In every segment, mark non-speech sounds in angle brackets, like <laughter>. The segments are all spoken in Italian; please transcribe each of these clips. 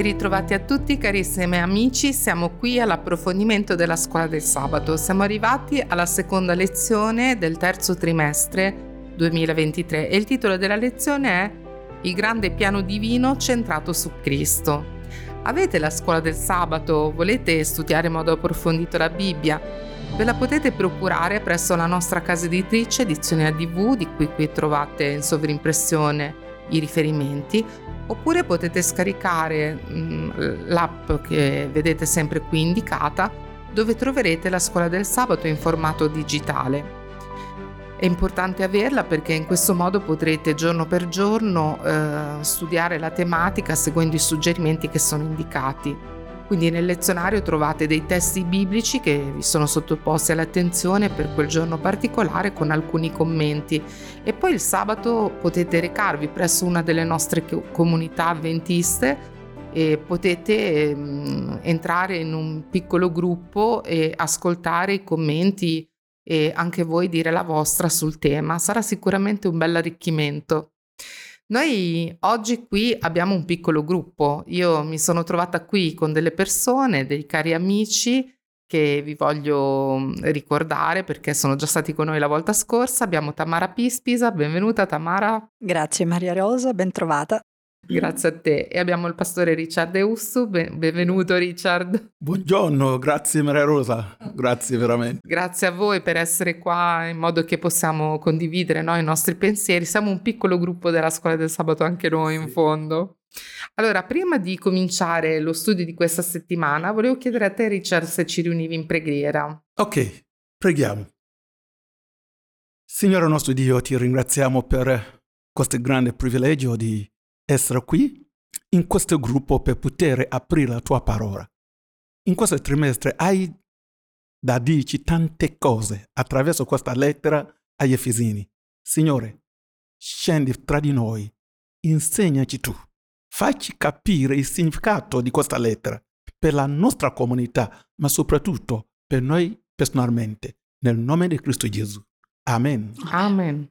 Ben ritrovati a tutti carissimi amici, siamo qui all'approfondimento della scuola del sabato. Siamo arrivati alla seconda lezione del terzo trimestre 2023 e il titolo della lezione è Il grande piano divino centrato su Cristo. Avete la scuola del sabato? Volete studiare in modo approfondito la Bibbia? Ve la potete procurare presso la nostra casa editrice Edizioni ADV, di cui qui trovate in sovrimpressione i riferimenti, oppure potete scaricare mh, l'app che vedete sempre qui indicata dove troverete la scuola del sabato in formato digitale. È importante averla perché in questo modo potrete giorno per giorno eh, studiare la tematica seguendo i suggerimenti che sono indicati. Quindi nel lezionario trovate dei testi biblici che vi sono sottoposti all'attenzione per quel giorno particolare con alcuni commenti e poi il sabato potete recarvi presso una delle nostre comunità avventiste e potete um, entrare in un piccolo gruppo e ascoltare i commenti e anche voi dire la vostra sul tema. Sarà sicuramente un bel arricchimento. Noi oggi qui abbiamo un piccolo gruppo, io mi sono trovata qui con delle persone, dei cari amici che vi voglio mm, ricordare perché sono già stati con noi la volta scorsa. Abbiamo Tamara Pispisa, benvenuta Tamara. Grazie Maria Rosa, ben trovata. Grazie a te. E abbiamo il pastore Richard Eussu. benvenuto Richard. Buongiorno, grazie Maria Rosa, grazie veramente. Grazie a voi per essere qua in modo che possiamo condividere no, i nostri pensieri. Siamo un piccolo gruppo della scuola del sabato anche noi in fondo. Allora, prima di cominciare lo studio di questa settimana, volevo chiedere a te Richard se ci riunivi in preghiera. Ok, preghiamo. Signore nostro Dio, ti ringraziamo per questo grande privilegio di essere qui in questo gruppo per poter aprire la tua parola. In questo trimestre hai da dirci tante cose attraverso questa lettera agli Efesini. Signore, scendi tra di noi, insegnaci tu, facci capire il significato di questa lettera per la nostra comunità, ma soprattutto per noi personalmente, nel nome di Cristo Gesù. Amen. Amen.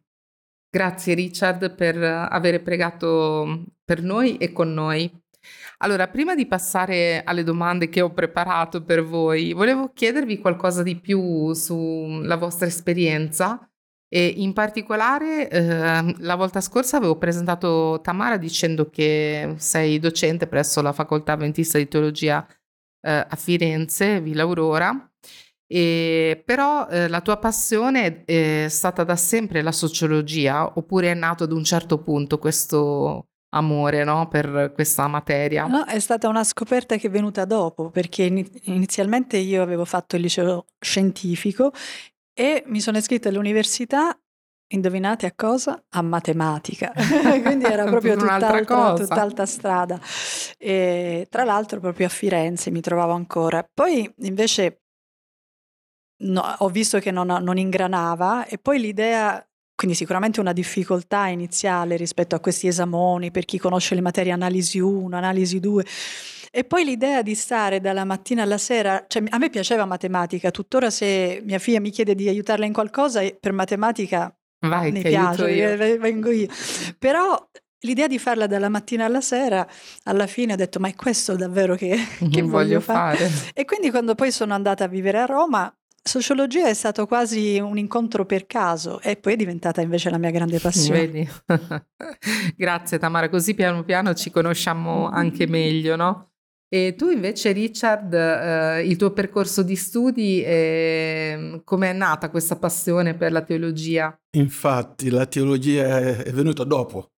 Grazie Richard per aver pregato per noi e con noi. Allora, prima di passare alle domande che ho preparato per voi, volevo chiedervi qualcosa di più sulla vostra esperienza e in particolare eh, la volta scorsa avevo presentato Tamara dicendo che sei docente presso la Facoltà Adventista di Teologia eh, a Firenze, Villa Aurora, e, però eh, la tua passione è stata da sempre la sociologia oppure è nato ad un certo punto questo amore no, per questa materia? No, è stata una scoperta che è venuta dopo perché inizialmente io avevo fatto il liceo scientifico e mi sono iscritta all'università Indovinate a cosa? A matematica. <laughs> Quindi era <laughs> proprio tutt'altra, tutt'altra strada. E, tra l'altro proprio a Firenze mi trovavo ancora. Poi invece no, ho visto che non, non ingranava e poi l'idea quindi sicuramente una difficoltà iniziale rispetto a questi esamoni per chi conosce le materie analisi 1, analisi 2. E poi l'idea di stare dalla mattina alla sera, cioè a me piaceva matematica, tuttora se mia figlia mi chiede di aiutarla in qualcosa, per matematica Vai, mi piace, io. vengo io. Però l'idea di farla dalla mattina alla sera, alla fine ho detto ma è questo davvero che, <laughs> che voglio, voglio fare. fare. E quindi quando poi sono andata a vivere a Roma Sociologia è stato quasi un incontro per caso e poi è diventata invece la mia grande passione. Vedi? <laughs> Grazie Tamara, così piano piano ci conosciamo anche meglio, no? E tu invece Richard, eh, il tuo percorso di studi, eh, come è nata questa passione per la teologia? Infatti la teologia è venuta dopo,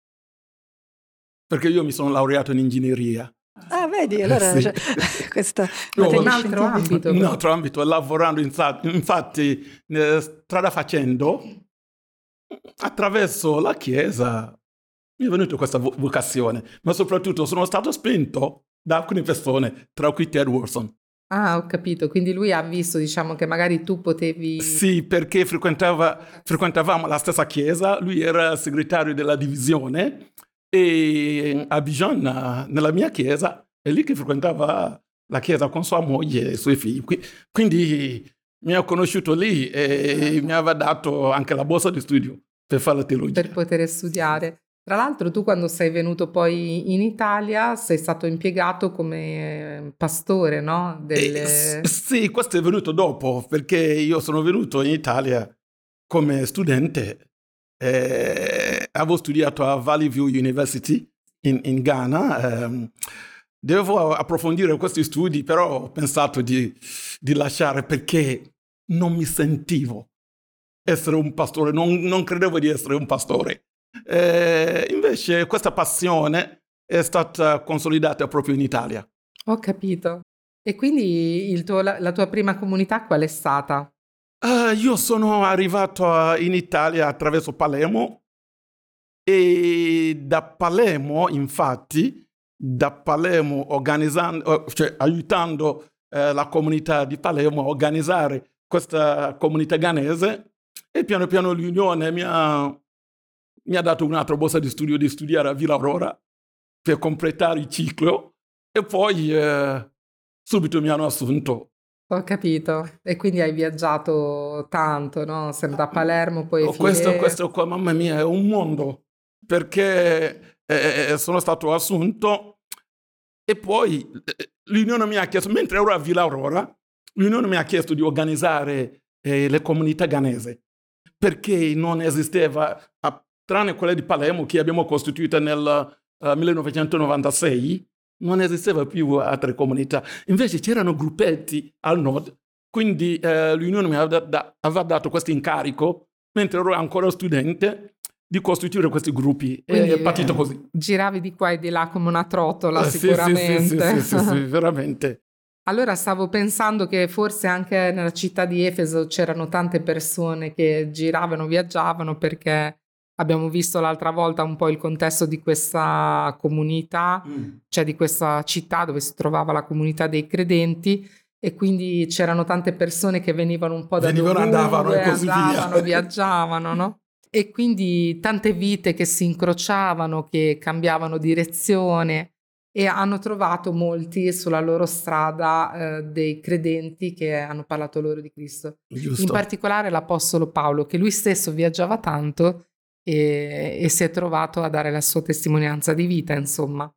perché io mi sono laureato in ingegneria Ah, vedi, eh, allora <laughs> sì. cioè, questa no, un altro ambito. Un altro ambito, lavorando infatti strada facendo, attraverso la Chiesa mi è venuta questa vocazione, ma soprattutto sono stato spinto da alcune persone, tra cui Ted Wilson. Ah, ho capito. Quindi lui ha visto, diciamo, che magari tu potevi... Sì, perché frequentavamo la stessa chiesa, lui era segretario della divisione e a Bijan, nella mia chiesa, è lì che frequentava la chiesa con sua moglie e i suoi figli. Quindi mi ha conosciuto lì e mi aveva dato anche la borsa di studio per fare la teologia. Per poter studiare. Tra l'altro tu quando sei venuto poi in Italia sei stato impiegato come pastore, no? Delle... Eh, sì, questo è venuto dopo perché io sono venuto in Italia come studente, eh, avevo studiato a Valley View University in, in Ghana. Eh, devo approfondire questi studi, però ho pensato di, di lasciare perché non mi sentivo essere un pastore, non, non credevo di essere un pastore. Eh, invece questa passione è stata consolidata proprio in Italia. Ho capito. E quindi tuo, la, la, tua prima comunità qual è stata? Uh, io sono arrivato in Italia attraverso Palermo e da Palermo, infatti, da Palermo organizzando, cioè aiutando eh, la comunità di Palermo a organizzare questa comunità ghanese e piano piano l'Unione mi ha mi ha dato un'altra borsa di studio di studiare a Villa Aurora per completare il ciclo e poi eh, subito mi hanno assunto. Ho capito. E quindi hai viaggiato tanto, no? Sei da Palermo, poi... Oh, questo, questo qua, mamma mia, è un mondo, perché eh, sono stato assunto e poi eh, l'Unione mi ha chiesto, mentre ero a Villa Aurora, l'Unione mi ha chiesto di organizzare eh, le comunità ghanese, perché non esisteva, tranne quelle di Palermo che abbiamo costituito nel uh, eh, 1996, non esisteva più altre comunità. Invece c'erano gruppetti al nord, quindi eh, l'Unione mi aveva, da, aveva dato questo incarico, mentre ero ancora studente, di costituire questi gruppi. Quindi, è partito così. Giravi di qua e di là come una trottola, eh, sicuramente. Sì, sì, sì, sì, sì <laughs> veramente. Allora stavo pensando che forse anche nella città di Efeso c'erano tante persone che giravano, viaggiavano perché Abbiamo visto l'altra volta un po' il contesto di questa comunità, mm. cioè di questa città dove si trovava la comunità dei credenti e quindi c'erano tante persone che venivano un po' da venivano, dovunque, andavano e così andavano, via. viaggiavano, no? E quindi tante vite che si incrociavano, che cambiavano direzione e hanno trovato molti sulla loro strada eh, dei credenti che hanno parlato loro di Cristo. Giusto. In particolare l'Apostolo Paolo, che lui stesso viaggiava tanto e, e si è trovato a dare la sua testimonianza di vita, insomma.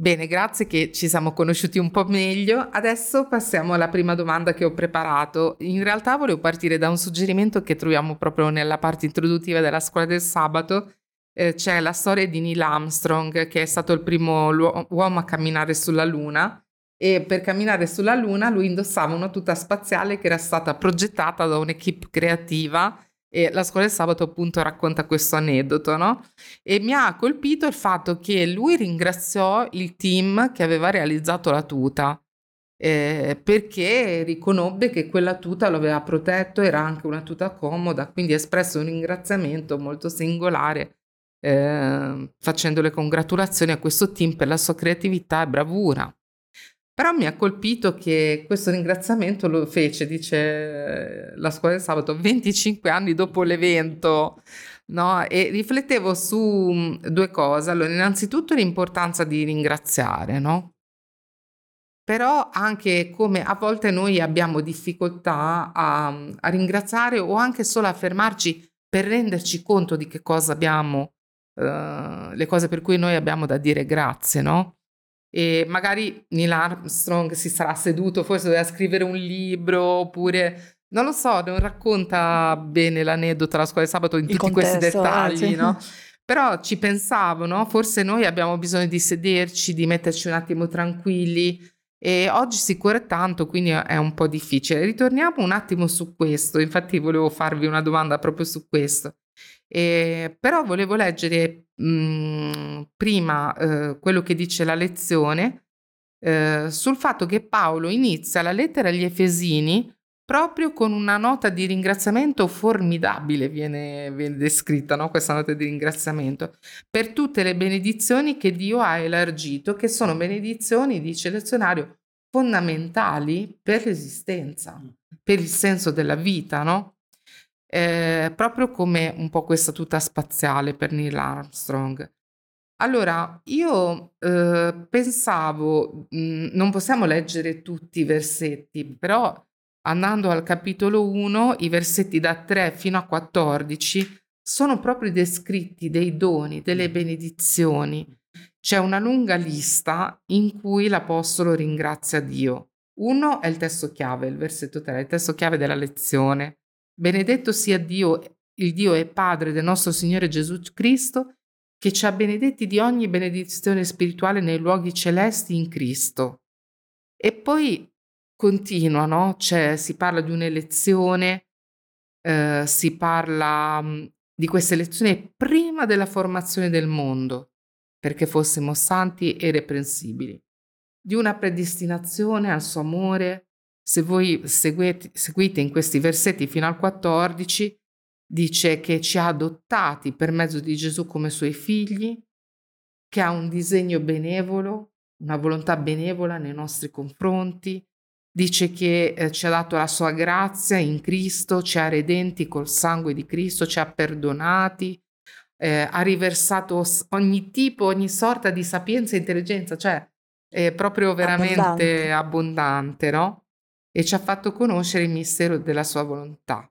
Bene, grazie che ci siamo conosciuti un po' meglio. Adesso passiamo alla prima domanda che ho preparato. In realtà volevo partire da un suggerimento che troviamo proprio nella parte introduttiva della scuola del sabato. Eh, c'è la storia di Neil Armstrong, che è stato il primo uomo a camminare sulla Luna. E per camminare sulla Luna lui indossava una tuta spaziale che era stata progettata da un'equipe creativa e la scuola del sabato appunto racconta questo aneddoto, no? E mi ha colpito il fatto che lui ringraziò il team che aveva realizzato la tuta. Eh, perché riconobbe che quella tuta lo aveva protetto, era anche una tuta comoda, quindi ha espresso un ringraziamento molto singolare, eh, facendo le congratulazioni a questo team per la sua creatività e bravura. Però mi ha colpito che questo ringraziamento lo fece, dice la scuola del sabato, 25 anni dopo l'evento. No? E riflettevo su mm, due cose. Allora, innanzitutto l'importanza di ringraziare, no? Però anche come a volte noi abbiamo difficoltà a, a ringraziare o anche solo a fermarci per renderci conto di che cosa abbiamo, uh, le cose per cui noi abbiamo da dire grazie, no? E magari Neil Armstrong si sarà seduto, forse doveva scrivere un libro oppure non lo so, non racconta bene l'aneddoto alla scuola di sabato in Il tutti contesto, questi dettagli, eh, sì. no? Però ci pensavo, no? Forse noi abbiamo bisogno di sederci, di metterci un attimo tranquilli e oggi si corre tanto, quindi è un po' difficile. Ritorniamo un attimo su questo, infatti volevo farvi una domanda proprio su questo. Eh, però volevo leggere mh, mhmm, prima eh, quello che dice la lezione eh, sul fatto che Paolo inizia la lettera agli Efesini proprio con una nota di ringraziamento formidabile, viene, viene descritta no? questa nota di ringraziamento, per tutte le benedizioni che Dio ha elargito, che sono benedizioni, dice il lezionario, fondamentali per l'esistenza, per il senso della vita, no? Eh, proprio come un po' questa tuta spaziale per Neil Armstrong. Allora, io eh, pensavo, mh, mhmm, non possiamo leggere tutti i versetti, però andando al capitolo 1, i versetti da 3 fino a 14 sono proprio descritti dei doni, delle benedizioni. C'è una lunga lista in cui l'Apostolo ringrazia Dio. Uno è il testo chiave, il versetto 3, il testo chiave della lezione. Benedetto sia Dio, il Dio e Padre del nostro Signore Gesù Cristo, che ci ha benedetti di ogni benedizione spirituale nei luoghi celesti in Cristo. E poi continua, no? Cioè, si parla di un'elezione, eh, si parla mh, di questa elezione prima della formazione del mondo, perché fossimo santi e reprensibili di una predestinazione al suo amore. Se voi seguite, seguite in questi versetti fino al 14, dice che ci ha adottati per mezzo di Gesù come suoi figli, che ha un disegno benevolo, una volontà benevola nei nostri confronti, dice che eh, ci ha dato la sua grazia in Cristo, ci ha redenti col sangue di Cristo, ci ha perdonati, eh, ha riversato ogni tipo, ogni sorta di sapienza e intelligenza, cioè è proprio veramente abbondante. abbondante, no? E ci ha fatto conoscere il mistero della sua volontà.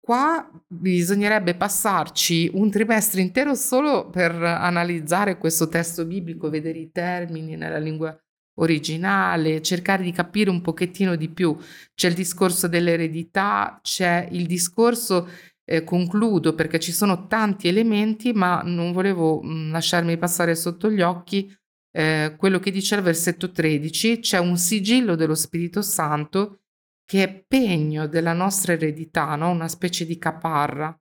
Qua bisognerebbe passarci un trimestre intero solo per analizzare questo testo biblico, vedere i termini nella lingua originale, cercare di capire un pochettino di più. C'è il discorso dell'eredità, c'è il discorso, eh, concludo perché ci sono tanti elementi, ma non volevo mh, mm, lasciarmi passare sotto gli occhi eh, quello che dice al versetto 13, c'è un sigillo dello Spirito Santo che è pegno della nostra eredità, no? una specie di caparra.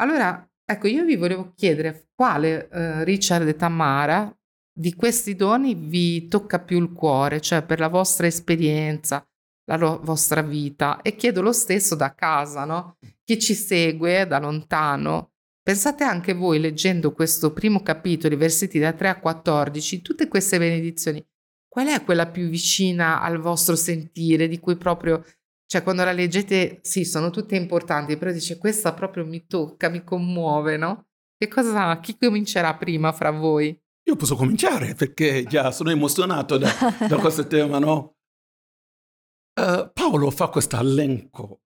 Allora, ecco, io vi volevo chiedere quale eh, Richard e Tamara di questi doni vi tocca più il cuore, cioè per la vostra esperienza, la lo- vostra vita, e chiedo lo stesso da casa, no? Chi ci segue da lontano, Pensate anche voi, leggendo questo primo capitolo, i versetti da 3 a 14, tutte queste benedizioni, qual è quella più vicina al vostro sentire, di cui proprio, cioè quando la leggete, sì, sono tutte importanti, però dice questa proprio mi tocca, mi commuove, no? Che cosa, chi comincerà prima fra voi? Io posso cominciare perché già sono emozionato da, da questo tema, no? Uh, Paolo fa questo elenco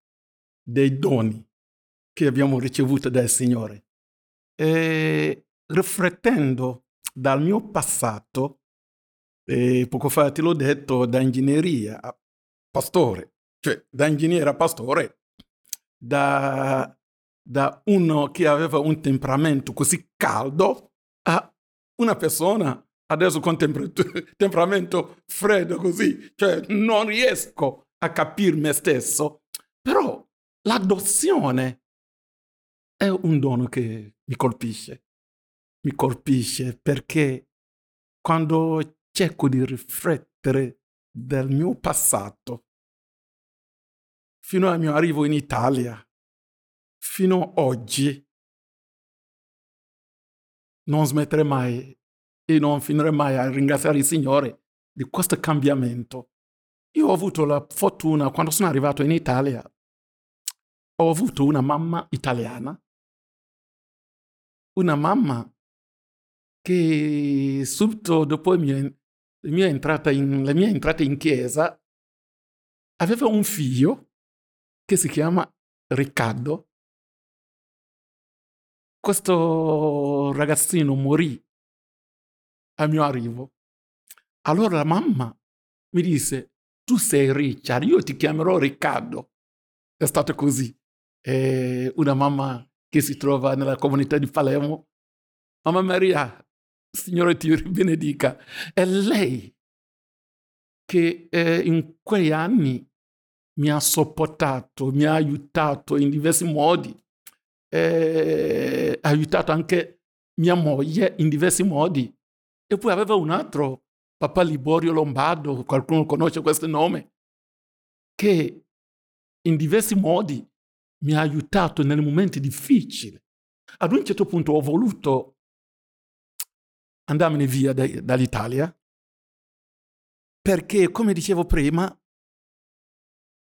dei doni che abbiamo ricevuto dal Signore e riflettendo dal mio passato, e poco fa te l'ho detto, da ingegneria a pastore, cioè da ingegnere a pastore, da, da uno che aveva un temperamento così caldo a una persona adesso con <laughs> temperamento freddo così, cioè non riesco a capire me stesso, però l'adozione è un dono che mi colpisce. Mi colpisce perché quando cerco di riflettere del mio passato, fino al mio arrivo in Italia, fino ad oggi, non smetterei mai e non finirei mai a ringraziare il Signore di questo cambiamento. Io ho avuto la fortuna, quando sono arrivato in Italia, ho avuto una mamma italiana una mamma che subito dopo mia, la mia, entrata, in, la mia entrata in chiesa aveva un figlio che si chiama Riccardo. Questo ragazzino morì al mio arrivo. Allora la mamma mi disse, tu sei Richard, io ti chiamerò Riccardo. È stato così. E una mamma che si trova nella comunità di Palermo. Mamma Maria, Signore ti <laughs> benedica, è lei che eh, in quegli anni mi ha sopportato, mi ha aiutato in diversi modi, eh, ha aiutato anche mia moglie in diversi modi. E poi aveva un altro, papà Liborio Lombardo, qualcuno conosce questo nome, che in diversi modi mi ha aiutato nei momenti difficili. Ad un certo punto ho voluto andarmene via da, dall'Italia perché, come dicevo prima,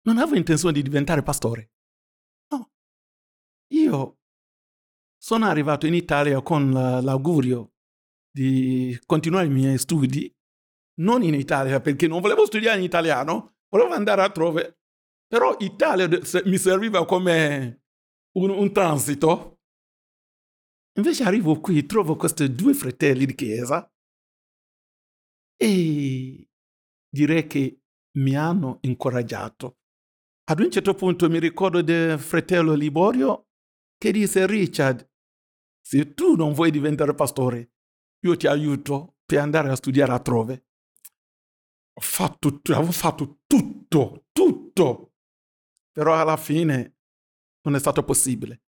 non avevo intenzione di diventare pastore. No. Io sono arrivato in Italia con l'augurio di continuare i miei studi, non in Italia perché non volevo studiare in italiano, volevo andare altrove però Italia mi serviva come un, un transito. Invece arrivo qui, trovo questi due fratelli di chiesa e direi che mi hanno incoraggiato. Ad un certo punto mi ricordo del fratello Liborio che disse Richard, se tu non vuoi diventare pastore, io ti aiuto per andare a studiare altrove. Ho fatto, avevo fatto tutto, tutto, però alla fine non è stato possibile.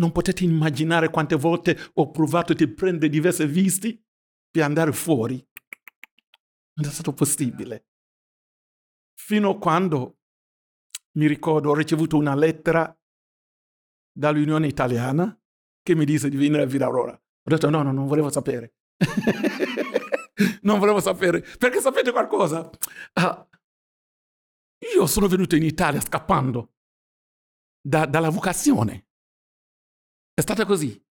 Non potete immaginare quante volte ho provato di prendere diverse visti per andare fuori. Non è stato possibile. Fino a quando mi ricordo ho ricevuto una lettera dall'Unione Italiana che mi disse di venire a Villa Aurora. Ho detto no, no, non volevo sapere. <laughs> non volevo sapere. Perché sapete qualcosa? Uh, io sono venuto in Italia scappando da, dalla vocazione. È stata così.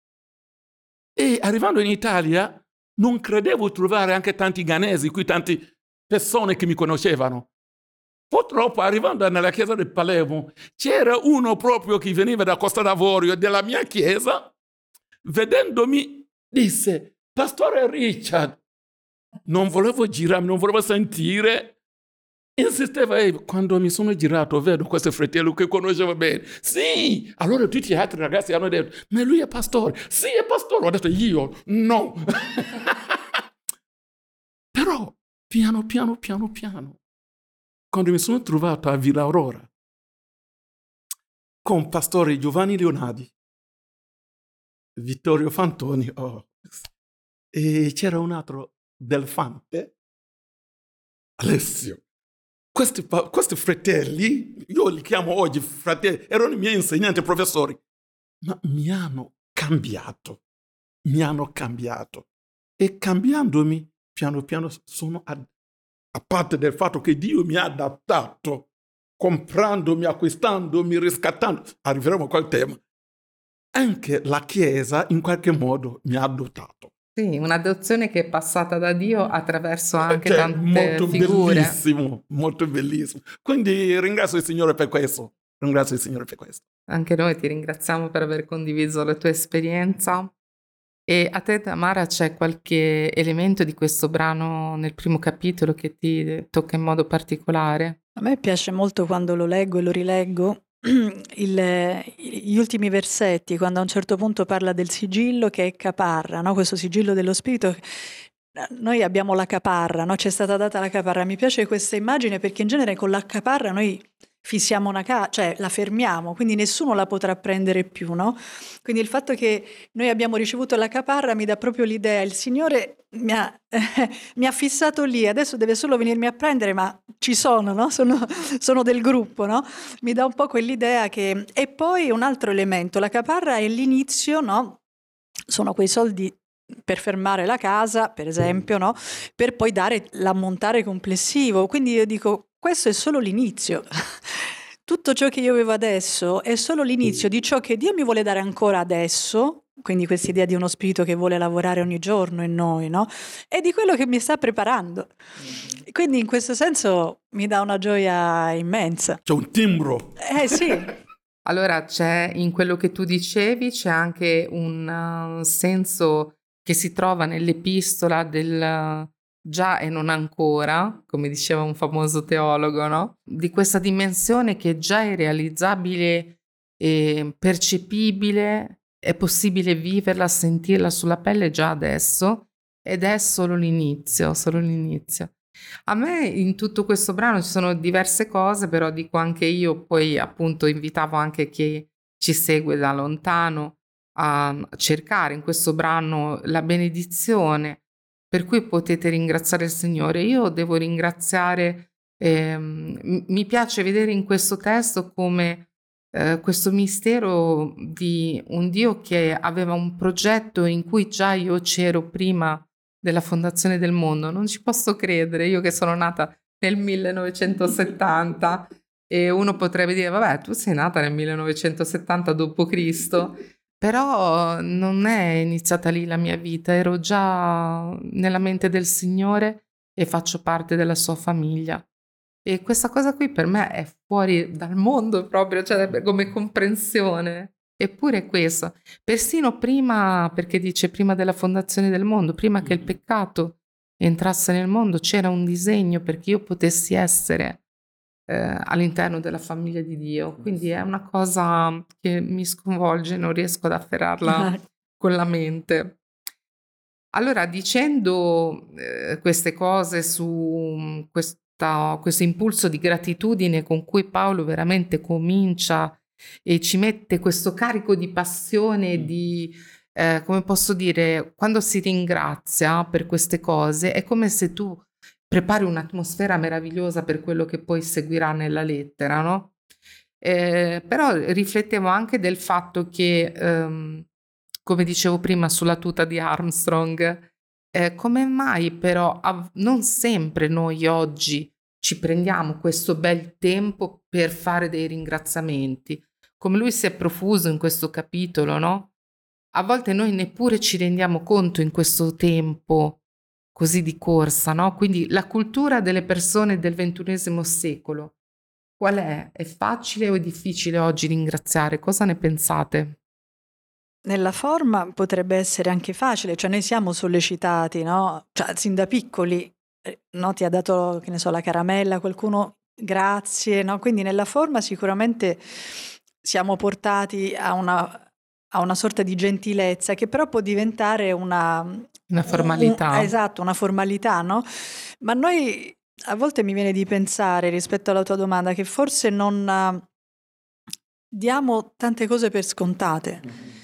E arrivando in Italia non credevo trovare anche tanti ghanesi qui, tante persone che mi conoscevano. Purtroppo arrivando nella chiesa del Palermo c'era uno proprio che veniva da Costa d'Avorio della mia chiesa, vedendomi disse, Pastore Richard, non volevo girare, non volevo sentire. Insisteva, e quando mi sono girato vedo questo fratello che conoscevo bene. Sì, allora tutti gli altri ragazzi hanno detto, ma lui è pastore. Sì, è pastore. Ho detto, io no. <laughs> Però, piano, piano, piano, piano, quando mi sono trovato a Villa Aurora con pastore Giovanni Leonardi, Vittorio Fantoni, oh, e c'era un altro Delfante, Alessio. Questi, questi, fratelli, io li chiamo oggi fratelli, erano i miei insegnanti professori, ma mi hanno cambiato, mi hanno cambiato. E cambiandomi, piano piano sono, ad, a parte del fatto che Dio mi ha adattato, comprandomi, acquistandomi, riscattando, arriveremo a quel tema, anche la Chiesa in qualche modo mi ha adottato. Sì, un'adozione che è passata da Dio attraverso eh, anche cioè, tante molto figure. bellissimo, molto bellissimo. Quindi ringrazio il Signore per questo. Ringrazio il Signore per questo. Anche noi ti ringraziamo per aver condiviso la tua esperienza. E a te, Tamara, c'è qualche elemento di questo brano nel primo capitolo che ti tocca in modo particolare? A me piace molto quando lo leggo e lo rileggo <clears throat> il, gli ultimi versetti, quando a un certo punto parla del sigillo che è caparra, no? questo sigillo dello spirito. Noi abbiamo la caparra, no? ci è stata data la caparra. Mi piace questa immagine perché in genere con la caparra noi fissiamo una casa, cioè la fermiamo, quindi nessuno la potrà prendere più, no? Quindi il fatto che noi abbiamo ricevuto la caparra mi dà proprio l'idea, il Signore mi ha, eh, <laughs> mi ha fissato lì, adesso deve solo venirmi a prendere, ma ci sono, no? Sono, <laughs> sono del gruppo, no? Mi dà un po' quell'idea che... E poi un altro elemento, la caparra è l'inizio, no? Sono quei soldi per fermare la casa, per esempio, no? per poi dare l'ammontare complessivo. Quindi io dico, questo è solo l'inizio. Tutto ciò che io avevo adesso è solo l'inizio di ciò che Dio mi vuole dare ancora adesso, quindi questa idea di uno spirito che vuole lavorare ogni giorno in noi, no? E di quello che mi sta preparando. Mm-hmm. Quindi in questo senso mi dà una gioia immensa. C'è un timbro. Eh sì. <laughs> allora c'è in quello che tu dicevi c'è anche un uh, senso che si trova nell'epistola del già e non ancora, come diceva un famoso teologo, no? Di questa dimensione che già è realizzabile e percepibile, è possibile viverla, sentirla sulla pelle già adesso ed è solo l'inizio, solo l'inizio. A me in tutto questo brano ci sono diverse cose, però dico anche io, poi appunto invitavo anche chi ci segue da lontano a cercare in questo brano la benedizione per cui potete ringraziare il Signore. Io devo ringraziare, eh, mi piace vedere in questo testo come eh, questo mistero di un Dio che aveva un progetto in cui già io c'ero prima della fondazione del mondo. Non ci posso credere, io che sono nata nel 1970 <laughs> e uno potrebbe dire, vabbè, tu sei nata nel 1970 d.C., però non è iniziata lì la mia vita, ero già nella mente del Signore e faccio parte della sua famiglia. E questa cosa qui per me è fuori dal mondo proprio, cioè come comprensione. Eppure questo, persino prima, perché dice prima della fondazione del mondo, prima che il peccato entrasse nel mondo, c'era un disegno perché io potessi essere eh, all'interno della famiglia di Dio. Quindi è una cosa che mi sconvolge, non riesco ad afferrarla <laughs> con la mente. Allora, dicendo eh, queste cose su questa, questo impulso di gratitudine con cui Paolo veramente comincia e ci mette questo carico di passione, mm. di, eh, come posso dire, quando si ringrazia per queste cose, è come se tu prepari un'atmosfera meravigliosa per quello che poi seguirà nella lettera, no? Eh, però riflettevo anche del fatto che, ehm, come dicevo prima sulla tuta di Armstrong, eh, come mai però av- non sempre noi oggi ci prendiamo questo bel tempo per fare dei ringraziamenti? come lui si è profuso in questo capitolo, no? A volte noi neppure ci rendiamo conto in questo tempo così di corsa, no? Quindi la cultura delle persone del ventunesimo secolo, qual è? È facile o è difficile oggi ringraziare? Cosa ne pensate? Nella forma potrebbe essere anche facile, cioè noi siamo sollecitati, no? Cioè, sin da piccoli, eh, no? Ti ha dato, che ne so, la caramella, qualcuno, grazie, no? Quindi nella forma sicuramente siamo portati a una, a una sorta di gentilezza che però può diventare una, una formalità. Un, esatto, una formalità, no? Ma noi a volte mi viene di pensare rispetto alla tua domanda che forse non diamo tante cose per scontate. Mm-hmm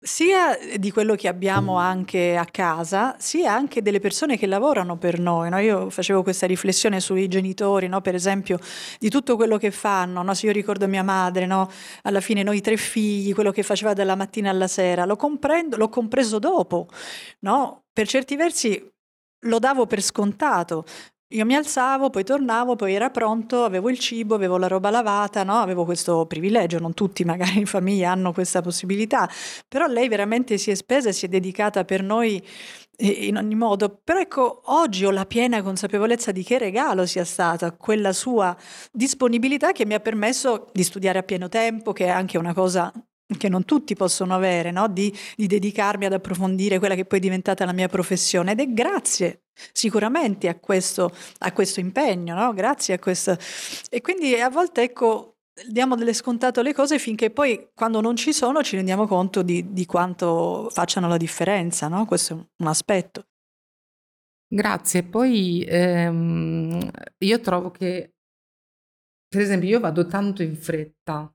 sia di quello che abbiamo anche a casa, sia anche delle persone che lavorano per noi. No? Io facevo questa riflessione sui genitori, no? per esempio, di tutto quello che fanno. No? Se io ricordo mia madre, no? alla fine noi tre figli, quello che faceva dalla mattina alla sera, lo comprendo, l'ho compreso dopo. No? Per certi versi lo davo per scontato. Io mi alzavo, poi tornavo, poi era pronto, avevo il cibo, avevo la roba lavata, no? avevo questo privilegio, non tutti magari in famiglia hanno questa possibilità, però lei veramente si è spesa e si è dedicata per noi in ogni modo. Però ecco, oggi ho la piena consapevolezza di che regalo sia stata quella sua disponibilità che mi ha permesso di studiare a pieno tempo, che è anche una cosa che non tutti possono avere, no? di, di, dedicarmi ad approfondire quella che poi è diventata la mia professione ed è grazie sicuramente a questo, a questo impegno, no? grazie a questo. E quindi a volte ecco, diamo delle scontate le cose finché poi quando non ci sono ci rendiamo conto di, di quanto facciano la differenza, no? questo è un aspetto. Grazie, poi ehm, io trovo che, per esempio, io vado tanto in fretta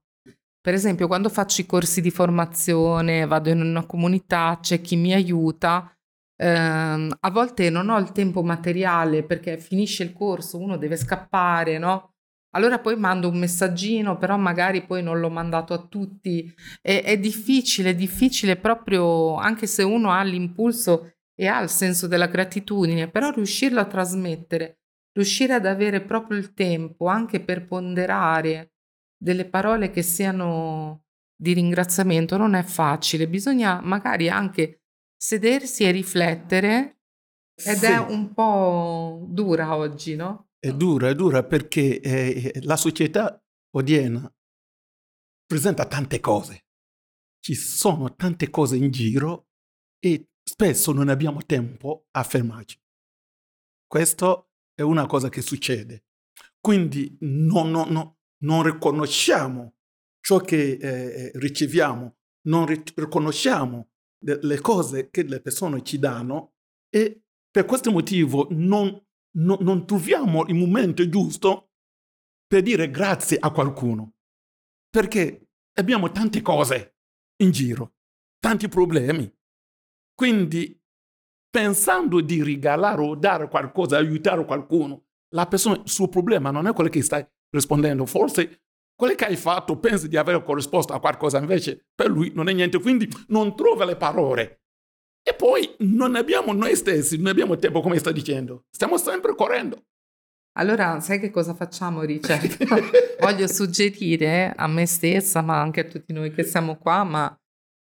per esempio, quando faccio i corsi di formazione, vado in una comunità, c'è chi mi aiuta, ehm, a volte non ho il tempo materiale perché finisce il corso, uno deve scappare, no? Allora poi mando un messaggino, però magari poi non l'ho mandato a tutti. È, è difficile, è difficile proprio, anche se uno ha l'impulso e ha il senso della gratitudine, però riuscirlo a trasmettere, riuscire ad avere proprio il tempo anche per ponderare delle parole che siano di ringraziamento non è facile, bisogna magari anche sedersi e riflettere ed sì. è un po' dura oggi, no? È dura, è dura perché eh, la società odierna presenta tante cose. Ci sono tante cose in giro e spesso non abbiamo tempo a fermarci. Questo è una cosa che succede. Quindi no, no, no, non riconosciamo ciò che eh, eh riceviamo, non riconosciamo le cose che le persone ci danno e per questo motivo non, non, non troviamo il momento giusto per dire grazie a qualcuno. Perché abbiamo tante cose in giro, tanti problemi. Quindi pensando di regalare o dare qualcosa, aiutare qualcuno, la persona, il suo problema non è quello che stai rispondendo. Forse quello che hai fatto pensi di aver corrisposto a qualcosa, invece per lui non è niente, quindi non trova le parole. E poi non abbiamo noi stessi, non abbiamo tempo, come sta dicendo. Stiamo sempre correndo. Allora, sai che cosa facciamo, Richard? <laughs> Voglio suggerire a me stessa, ma anche a tutti noi che siamo qua, ma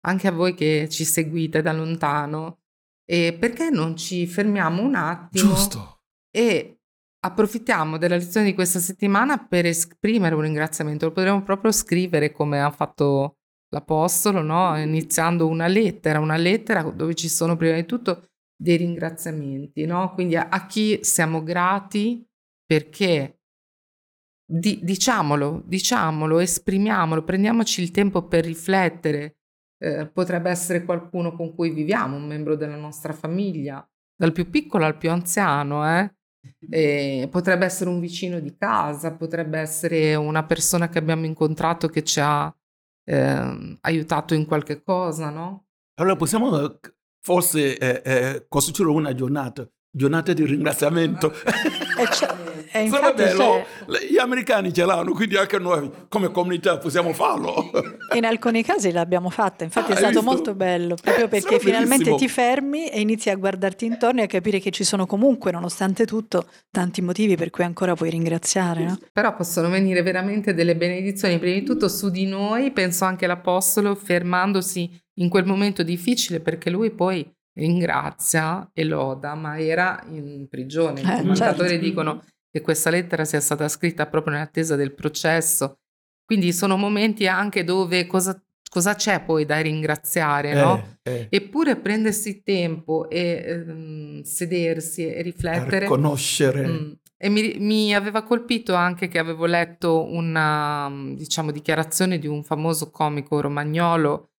anche a voi che ci seguite da lontano, e perché non ci fermiamo un attimo Giusto. e Approfittiamo della lezione di questa settimana per esprimere un ringraziamento, lo potremmo proprio scrivere come ha fatto l'Apostolo, no? iniziando una lettera, una lettera dove ci sono prima di tutto dei ringraziamenti, no? quindi a, chi siamo grati perché di, diciamolo, diciamolo, esprimiamolo, prendiamoci il tempo per riflettere. Eh, potrebbe essere qualcuno con cui viviamo, un membro della nostra famiglia, dal più piccolo al più anziano, eh? E potrebbe essere un vicino di casa, potrebbe essere una persona che abbiamo incontrato che ci ha eh, aiutato in qualche cosa, no? Allora possiamo forse eh, eh, costruire una giornata, giornata di ringraziamento. <laughs> E infatti bello, gli americani ce l'hanno, quindi anche noi come comunità possiamo farlo. <laughs> In alcuni casi l'abbiamo fatta, infatti ah, è stato visto? molto bello, proprio perché finalmente bellissimo. ti fermi e inizi a guardarti intorno e a capire che ci sono comunque, nonostante tutto, tanti motivi per cui ancora puoi ringraziare. No? Però possono venire veramente delle benedizioni, prima di tutto su di noi, penso anche l'Apostolo fermandosi in quel momento difficile perché lui poi ringrazia e loda, ma era in prigione. I eh, commentatori certo. dicono che questa lettera sia stata scritta proprio nell'attesa del processo. Quindi sono momenti anche dove cosa, cosa c'è poi da ringraziare, no? Eh, eh. Eppure prendersi tempo e ehm, sedersi e riflettere. Conoscere. Mm, e mi, mi, aveva colpito anche che avevo letto una, diciamo, dichiarazione di un famoso comico romagnolo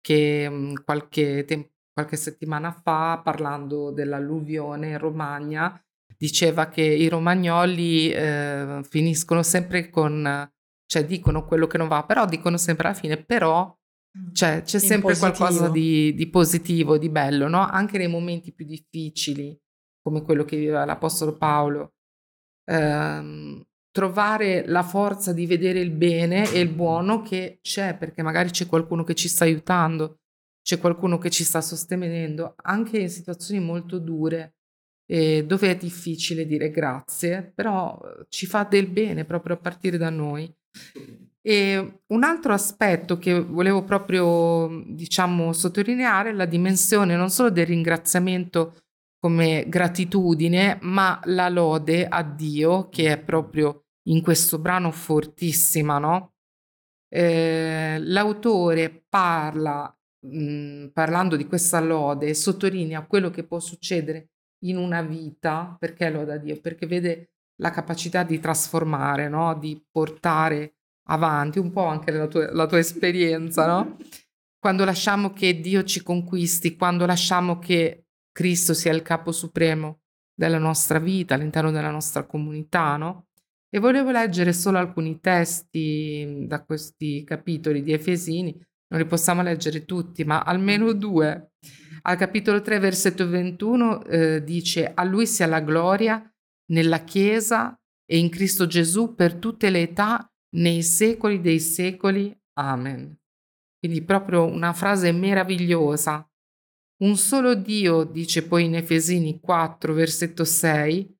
che mm, qualche, tempo, qualche settimana fa, parlando dell'alluvione in Romagna, diceva che i romagnoli eh, finiscono sempre con, cioè dicono quello che non va, però dicono sempre alla fine, però mm. cioè, c'è sempre qualcosa di, di, positivo, di bello, no? Anche nei momenti più difficili, come quello che viveva l'Apostolo Paolo. Ehm, trovare la forza di vedere il bene e il buono che c'è, perché magari c'è qualcuno che ci sta aiutando, c'è qualcuno che ci sta sostenendo, anche in situazioni molto dure eh, dove è difficile dire grazie, però eh, ci fa del bene proprio a partire da noi. E un altro aspetto che volevo proprio, diciamo, sottolineare è la dimensione non solo del ringraziamento come gratitudine, ma la lode a Dio, che è proprio in questo brano fortissima, no? Eh, l'autore parla, mh, parlando di questa lode, sottolinea quello che può succedere in una vita, perché loda Dio? Perché vede la capacità di trasformare, no? di portare avanti, un po' anche la tua, la tua esperienza, no? Quando lasciamo che Dio ci conquisti, quando lasciamo che Cristo sia il capo supremo della nostra vita, all'interno della nostra comunità, no? E volevo leggere solo alcuni testi da questi capitoli di Efesini, non li possiamo leggere tutti, ma almeno due al capitolo 3, versetto 21 eh, dice, a lui sia la gloria nella Chiesa e in Cristo Gesù per tutte le età, nei secoli dei secoli. Amen. Quindi proprio una frase meravigliosa. Un solo Dio, dice poi in Efesini 4, versetto 6,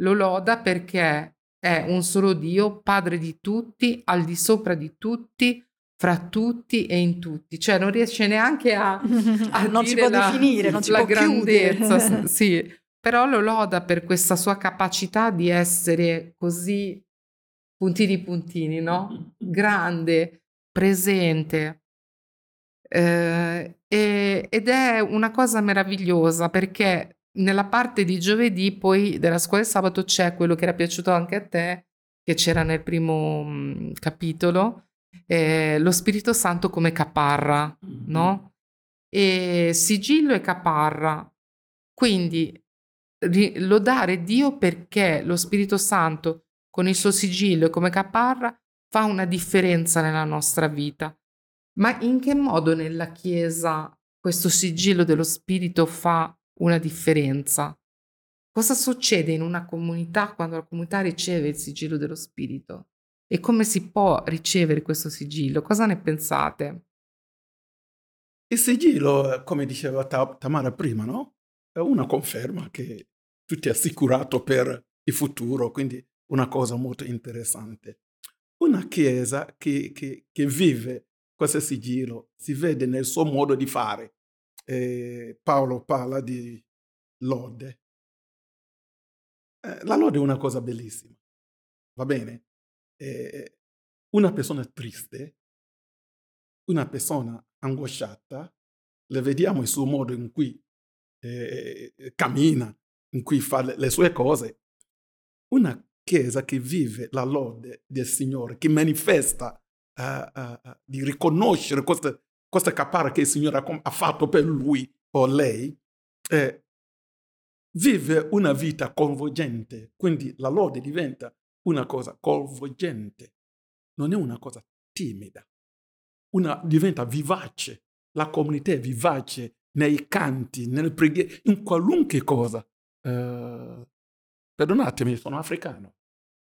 lo loda perché è un solo Dio, Padre di tutti, al di sopra di tutti, fra tutti e in tutti, cioè non riesce neanche a, <laughs> a non si può la, definire, non si la può grandezza, <laughs> sì, però lo loda per questa sua capacità di essere così puntini puntini, no? Grande, presente. Eh, e, ed è una cosa meravigliosa perché nella parte di giovedì poi della scuola del sabato c'è quello che era piaciuto anche a te, che c'era nel primo mh, capitolo, eh, lo Spirito Santo come caparra, mm-hmm. no? E sigillo e caparra. Quindi ri- lodare Dio perché lo Spirito Santo con il suo sigillo e come caparra fa una differenza nella nostra vita. Ma in che modo nella Chiesa questo sigillo dello Spirito fa una differenza? Cosa succede in una comunità quando la comunità riceve il sigillo dello Spirito? E come si può ricevere questo sigillo? Cosa ne pensate? Il sigillo, come diceva Tamara prima, no? È una conferma che tu ti hai assicurato per il futuro, quindi una cosa molto interessante. Una chiesa che, che, che vive questo sigillo si vede nel suo modo di fare. Eh, Paolo parla di lode. Eh, la lode è una cosa bellissima, va bene? Eh, una persona triste, una persona angosciata, le vediamo il suo modo in cui eh, cammina, in cui fa le, le sue cose. Una chiesa che vive la lode del Signore, che manifesta uh, uh, di riconoscere queste, queste caparre che il Signore ha, ha, fatto per lui o lei, eh, vive una vita coinvolgente. Quindi la lode diventa una cosa coinvolgente, non è una cosa timida, una, diventa vivace. La comunità è vivace nei canti, nelle preghiere, in qualunque cosa. Uh, perdonatemi, sono africano.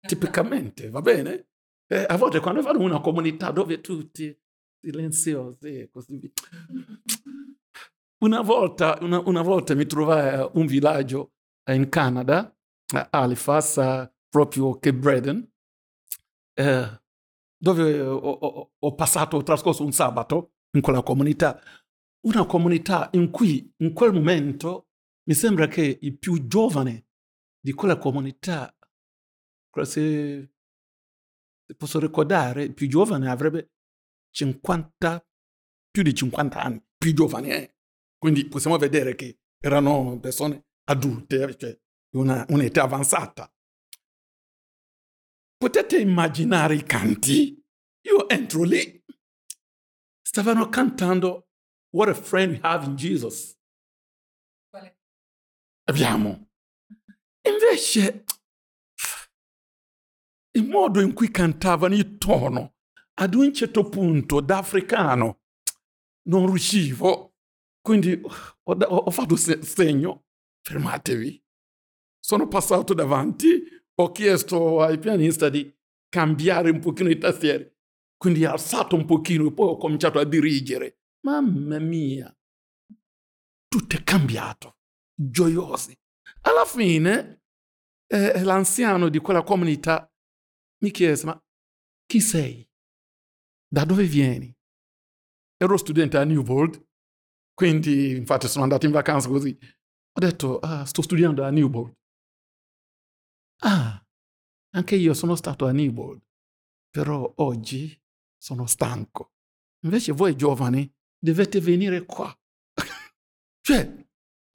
Tipicamente, va bene? Eh, a volte quando vanno in una comunità dove tutti silenziosi e così via. Una volta, una, una volta mi trovai a un villaggio in Canada, a Halifax, proprio Cape Breton, eh, dove ho, ho, ho, passato, ho trascorso un sabato in quella comunità, una comunità in cui in quel momento mi sembra che i più giovani di quella comunità, se, se posso ricordare, il più giovane avrebbe 50, più di 50 anni, più giovani, eh? Quindi possiamo vedere che erano persone adulte, cioè una, un'età avanzata. Potete immaginare i canti? Io entro lì, stavano cantando What a friend we have in Jesus. Abbiamo. Invece, il modo in cui cantavano, il tono, ad un certo punto, da africano, non riuscivo quindi ho, ho fatto segno, fermatevi. Sono passato davanti, ho chiesto ai pianisti di cambiare un pochino i tastieri. Quindi ho alzato un pochino e poi ho cominciato a dirigere. Mamma mia, tutto è cambiato, gioiosi. Alla fine eh, l'anziano di quella comunità mi chiese, ma chi sei? Da dove vieni? Ero studente a New World quindi, infatti, sono andato in vacanza così. Ho detto, ah, sto studiando a Newbold. Ah, anche io sono stato a Newbold, però oggi sono stanco. Invece voi giovani dovete venire qua. <laughs> cioè,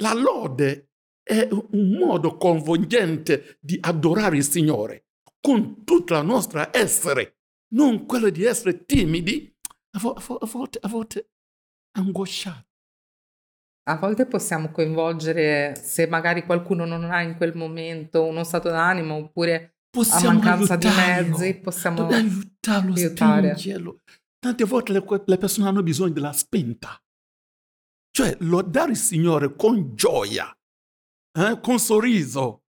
la lode è un modo coinvolgente di adorare il Signore con tutta la nostra essere, non quello di essere timidi, a volte, a volte angosciati. A volte possiamo coinvolgere, se magari qualcuno non ha in quel momento uno stato d'animo oppure possiamo ha mancanza di mezzi, possiamo aiutarlo, aiutare. spingerlo. Tante volte le, le, persone hanno bisogno della spinta. Cioè, lodare il Signore con gioia, eh, con sorriso.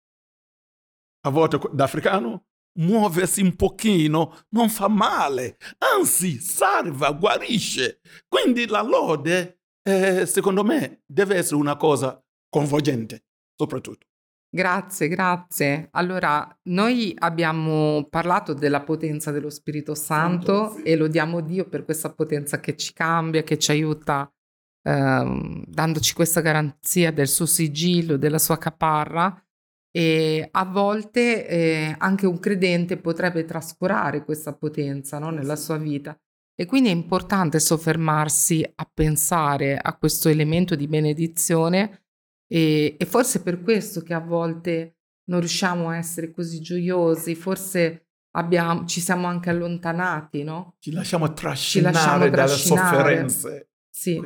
A volte da africano muoversi un pochino non fa male, anzi salva, guarisce. Quindi la lode eh, secondo me deve essere una cosa coinvolgente, soprattutto. Grazie, grazie. Allora, noi abbiamo parlato della potenza dello Spirito Santo sì. e lodiamo Dio per questa potenza che ci cambia, che ci aiuta, ehm, dandoci questa garanzia del suo sigillo, della sua caparra. E a volte eh, anche un credente potrebbe trascurare questa potenza no, nella sua vita. E quindi è importante soffermarsi a pensare a questo elemento di benedizione e, e forse per questo che a volte non riusciamo a essere così gioiosi, forse abbiamo, ci siamo anche allontanati, no? Ci lasciamo trascinare, ci lasciamo trascinare. dalle sofferenze. Sì.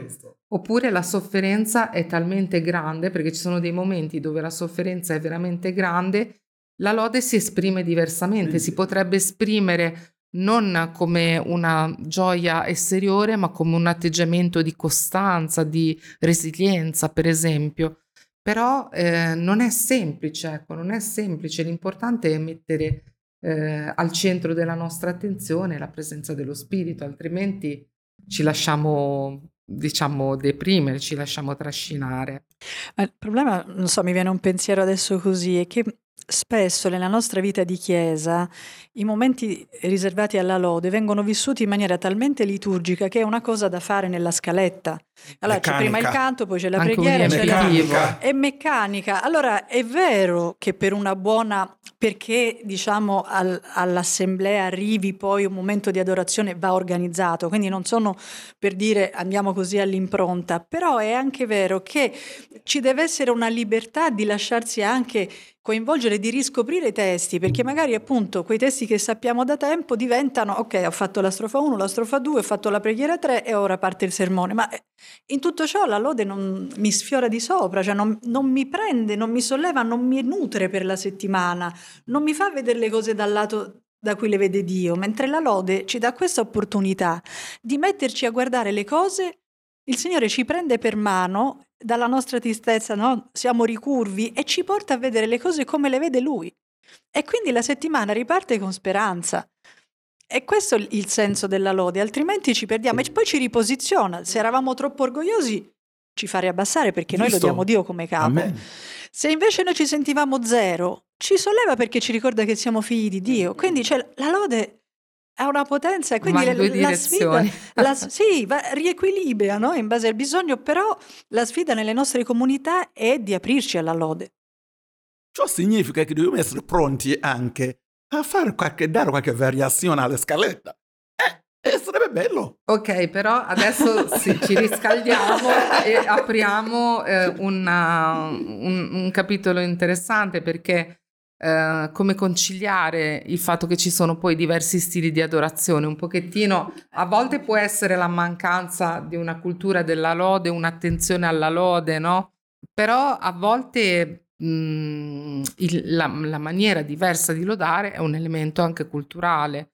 Oppure la sofferenza è talmente grande, perché ci sono dei momenti dove la sofferenza è veramente grande, la lode si esprime diversamente, sì. si potrebbe esprimere non come una gioia esteriore, ma come un atteggiamento di costanza, di resilienza, per esempio. Però eh, non è semplice, ecco, non è semplice. L'importante è mettere eh, al centro della nostra attenzione la presenza dello spirito, altrimenti ci lasciamo, diciamo, deprimere, ci lasciamo trascinare. il problema, non so, mi viene un pensiero adesso così, è che Spesso nella nostra vita di chiesa i momenti riservati alla lode vengono vissuti in maniera talmente liturgica che è una cosa da fare nella scaletta. Allora c'è prima il Meccanica. canto, poi c'è la Anche preghiera, c'è la... Meccanica. È meccanica. Allora è vero che per una buona, perché diciamo al- all'assemblea arrivi poi un momento di adorazione va organizzato, quindi non sono per dire andiamo così all'impronta, però è anche vero che ci deve essere una libertà di lasciarsi anche coinvolgere, di riscoprire i testi, perché magari appunto quei testi che sappiamo da tempo diventano, ok, ho fatto la strofa 1, la strofa 2, ho fatto la preghiera 3 e ora parte il sermone, ma eh, in tutto ciò la lode non mi sfiora di sopra, cioè non, non mi prende, non mi solleva, non mi nutre per la settimana, non mi fa vedere le cose dal lato da cui le vede Dio, mentre la lode ci dà questa opportunità di metterci a guardare le cose, il Signore ci prende per mano dalla nostra tristezza, no? siamo ricurvi e ci porta a vedere le cose come le vede Lui. E quindi la settimana riparte con speranza. E questo è il- senso della lode, altrimenti ci perdiamo e poi ci riposiziona. Se eravamo troppo orgogliosi, ci fa riabbassare perché noi Giusto. lodiamo Dio come capo. Amen. Se invece noi ci sentivamo zero, ci solleva perché ci ricorda che siamo figli di Dio. Quindi cioè, la lode ha una potenza e quindi la, la sfida la- <laughs> sì, va- riequilibra no? in base al bisogno, però la sfida nelle nostre comunità è di aprirci alla lode. Ciò significa che dobbiamo essere pronti anche a fare qualche, dare qualche variazione alla scaletta. Eh, eh, sarebbe bello. Ok, però adesso sì, ci riscaldiamo e apriamo eh, una- un, un capitolo interessante perché eh, come conciliare il fatto che ci sono poi diversi stili di adorazione, un pochettino, a volte può essere la mancanza di una cultura della lode, un'attenzione alla lode, no? Però a volte mh, il- la, la maniera diversa di lodare è un elemento anche culturale.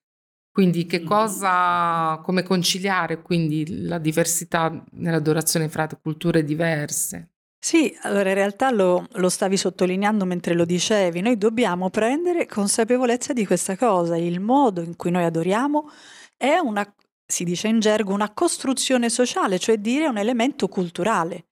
Quindi che cosa, come conciliare quindi la diversità nell'adorazione fra culture diverse? Sì, allora in realtà lo, lo stavi sottolineando mentre lo dicevi, noi dobbiamo prendere consapevolezza di questa cosa, il modo in cui noi adoriamo è una, si dice in gergo, una costruzione sociale, cioè dire un elemento culturale.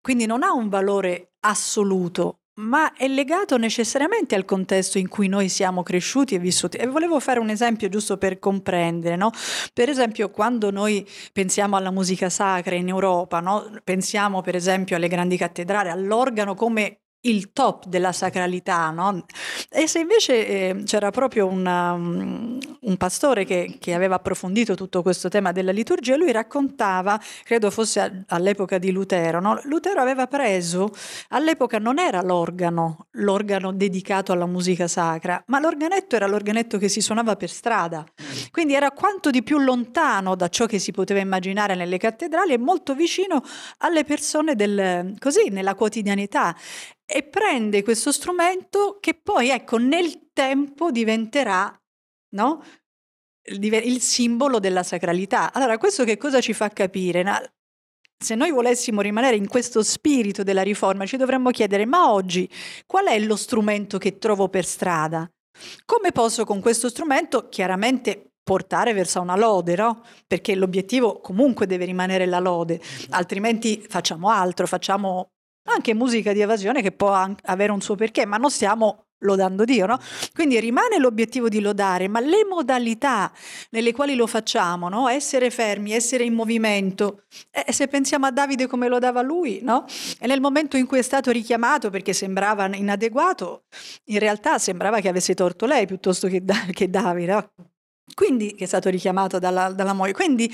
Quindi non ha un valore assoluto, ma è legato necessariamente al contesto in cui noi siamo cresciuti e vissuti. E volevo fare un esempio giusto per comprendere, no? Per esempio, quando noi pensiamo alla musica sacra in Europa, no? pensiamo per esempio alle grandi cattedrali, all'organo come il top della sacralità, no? E se invece eh, c'era proprio una, um, un pastore che, che aveva approfondito tutto questo tema della liturgia, lui raccontava, credo fosse all'epoca di Lutero, no? Lutero aveva preso, all'epoca non era l'organo, l'organo dedicato alla musica sacra, ma l'organetto era l'organetto che si suonava per strada. Quindi era quanto di più lontano da ciò che si poteva immaginare nelle cattedrali e molto vicino alle persone del, così, nella quotidianità. E prende questo strumento che poi, ecco, nel tempo diventerà, no? Il simbolo della sacralità. Allora, questo che cosa ci fa capire? Se noi volessimo rimanere in questo spirito della riforma, ci dovremmo chiedere, ma oggi qual è lo strumento che trovo per strada? Come posso con questo strumento chiaramente portare verso una lode, no? Perché l'obiettivo comunque deve rimanere la lode, altrimenti facciamo altro, facciamo anche musica di evasione che può an- avere un suo perché, ma non stiamo lodando Dio, no? Quindi rimane l'obiettivo di lodare, ma le modalità nelle quali lo facciamo, no? Essere fermi, essere in movimento. E se pensiamo a Davide come lodava lui, no? E nel momento in cui è stato richiamato perché sembrava inadeguato, in realtà sembrava che avesse torto lei piuttosto che, Da- che Davide, no? Quindi che è stato richiamato dalla, dalla moglie. Quindi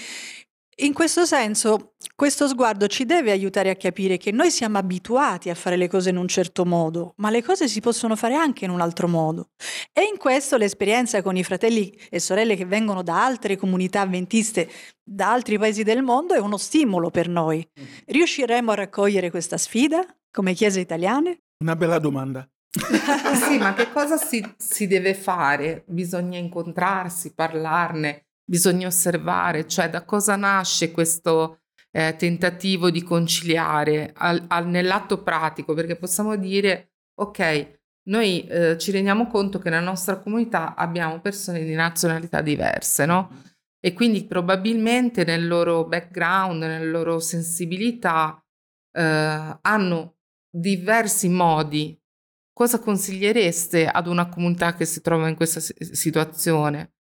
in questo senso, questo sguardo ci deve aiutare a capire che noi siamo abituati a fare le cose in un certo modo, ma le cose si possono fare anche in un altro modo. E in questo l'esperienza con i fratelli e sorelle che vengono da altre comunità avventiste, da altri paesi del mondo, è uno stimolo per noi. Riusciremo a raccogliere questa sfida come Chiese italiane? Una bella domanda. <laughs> sì, ma che cosa si, si deve fare? Bisogna incontrarsi, parlarne, bisogna osservare, cioè da cosa nasce questo eh, tentativo di conciliare al- al- nell'atto pratico, perché possiamo dire, ok, noi eh, ci rendiamo conto che nella nostra comunità abbiamo persone di nazionalità diverse, no? E quindi probabilmente nel loro background, nella loro sensibilità, eh, hanno diversi modi cosa consigliereste ad una comunità che si trova in questa si- situazione?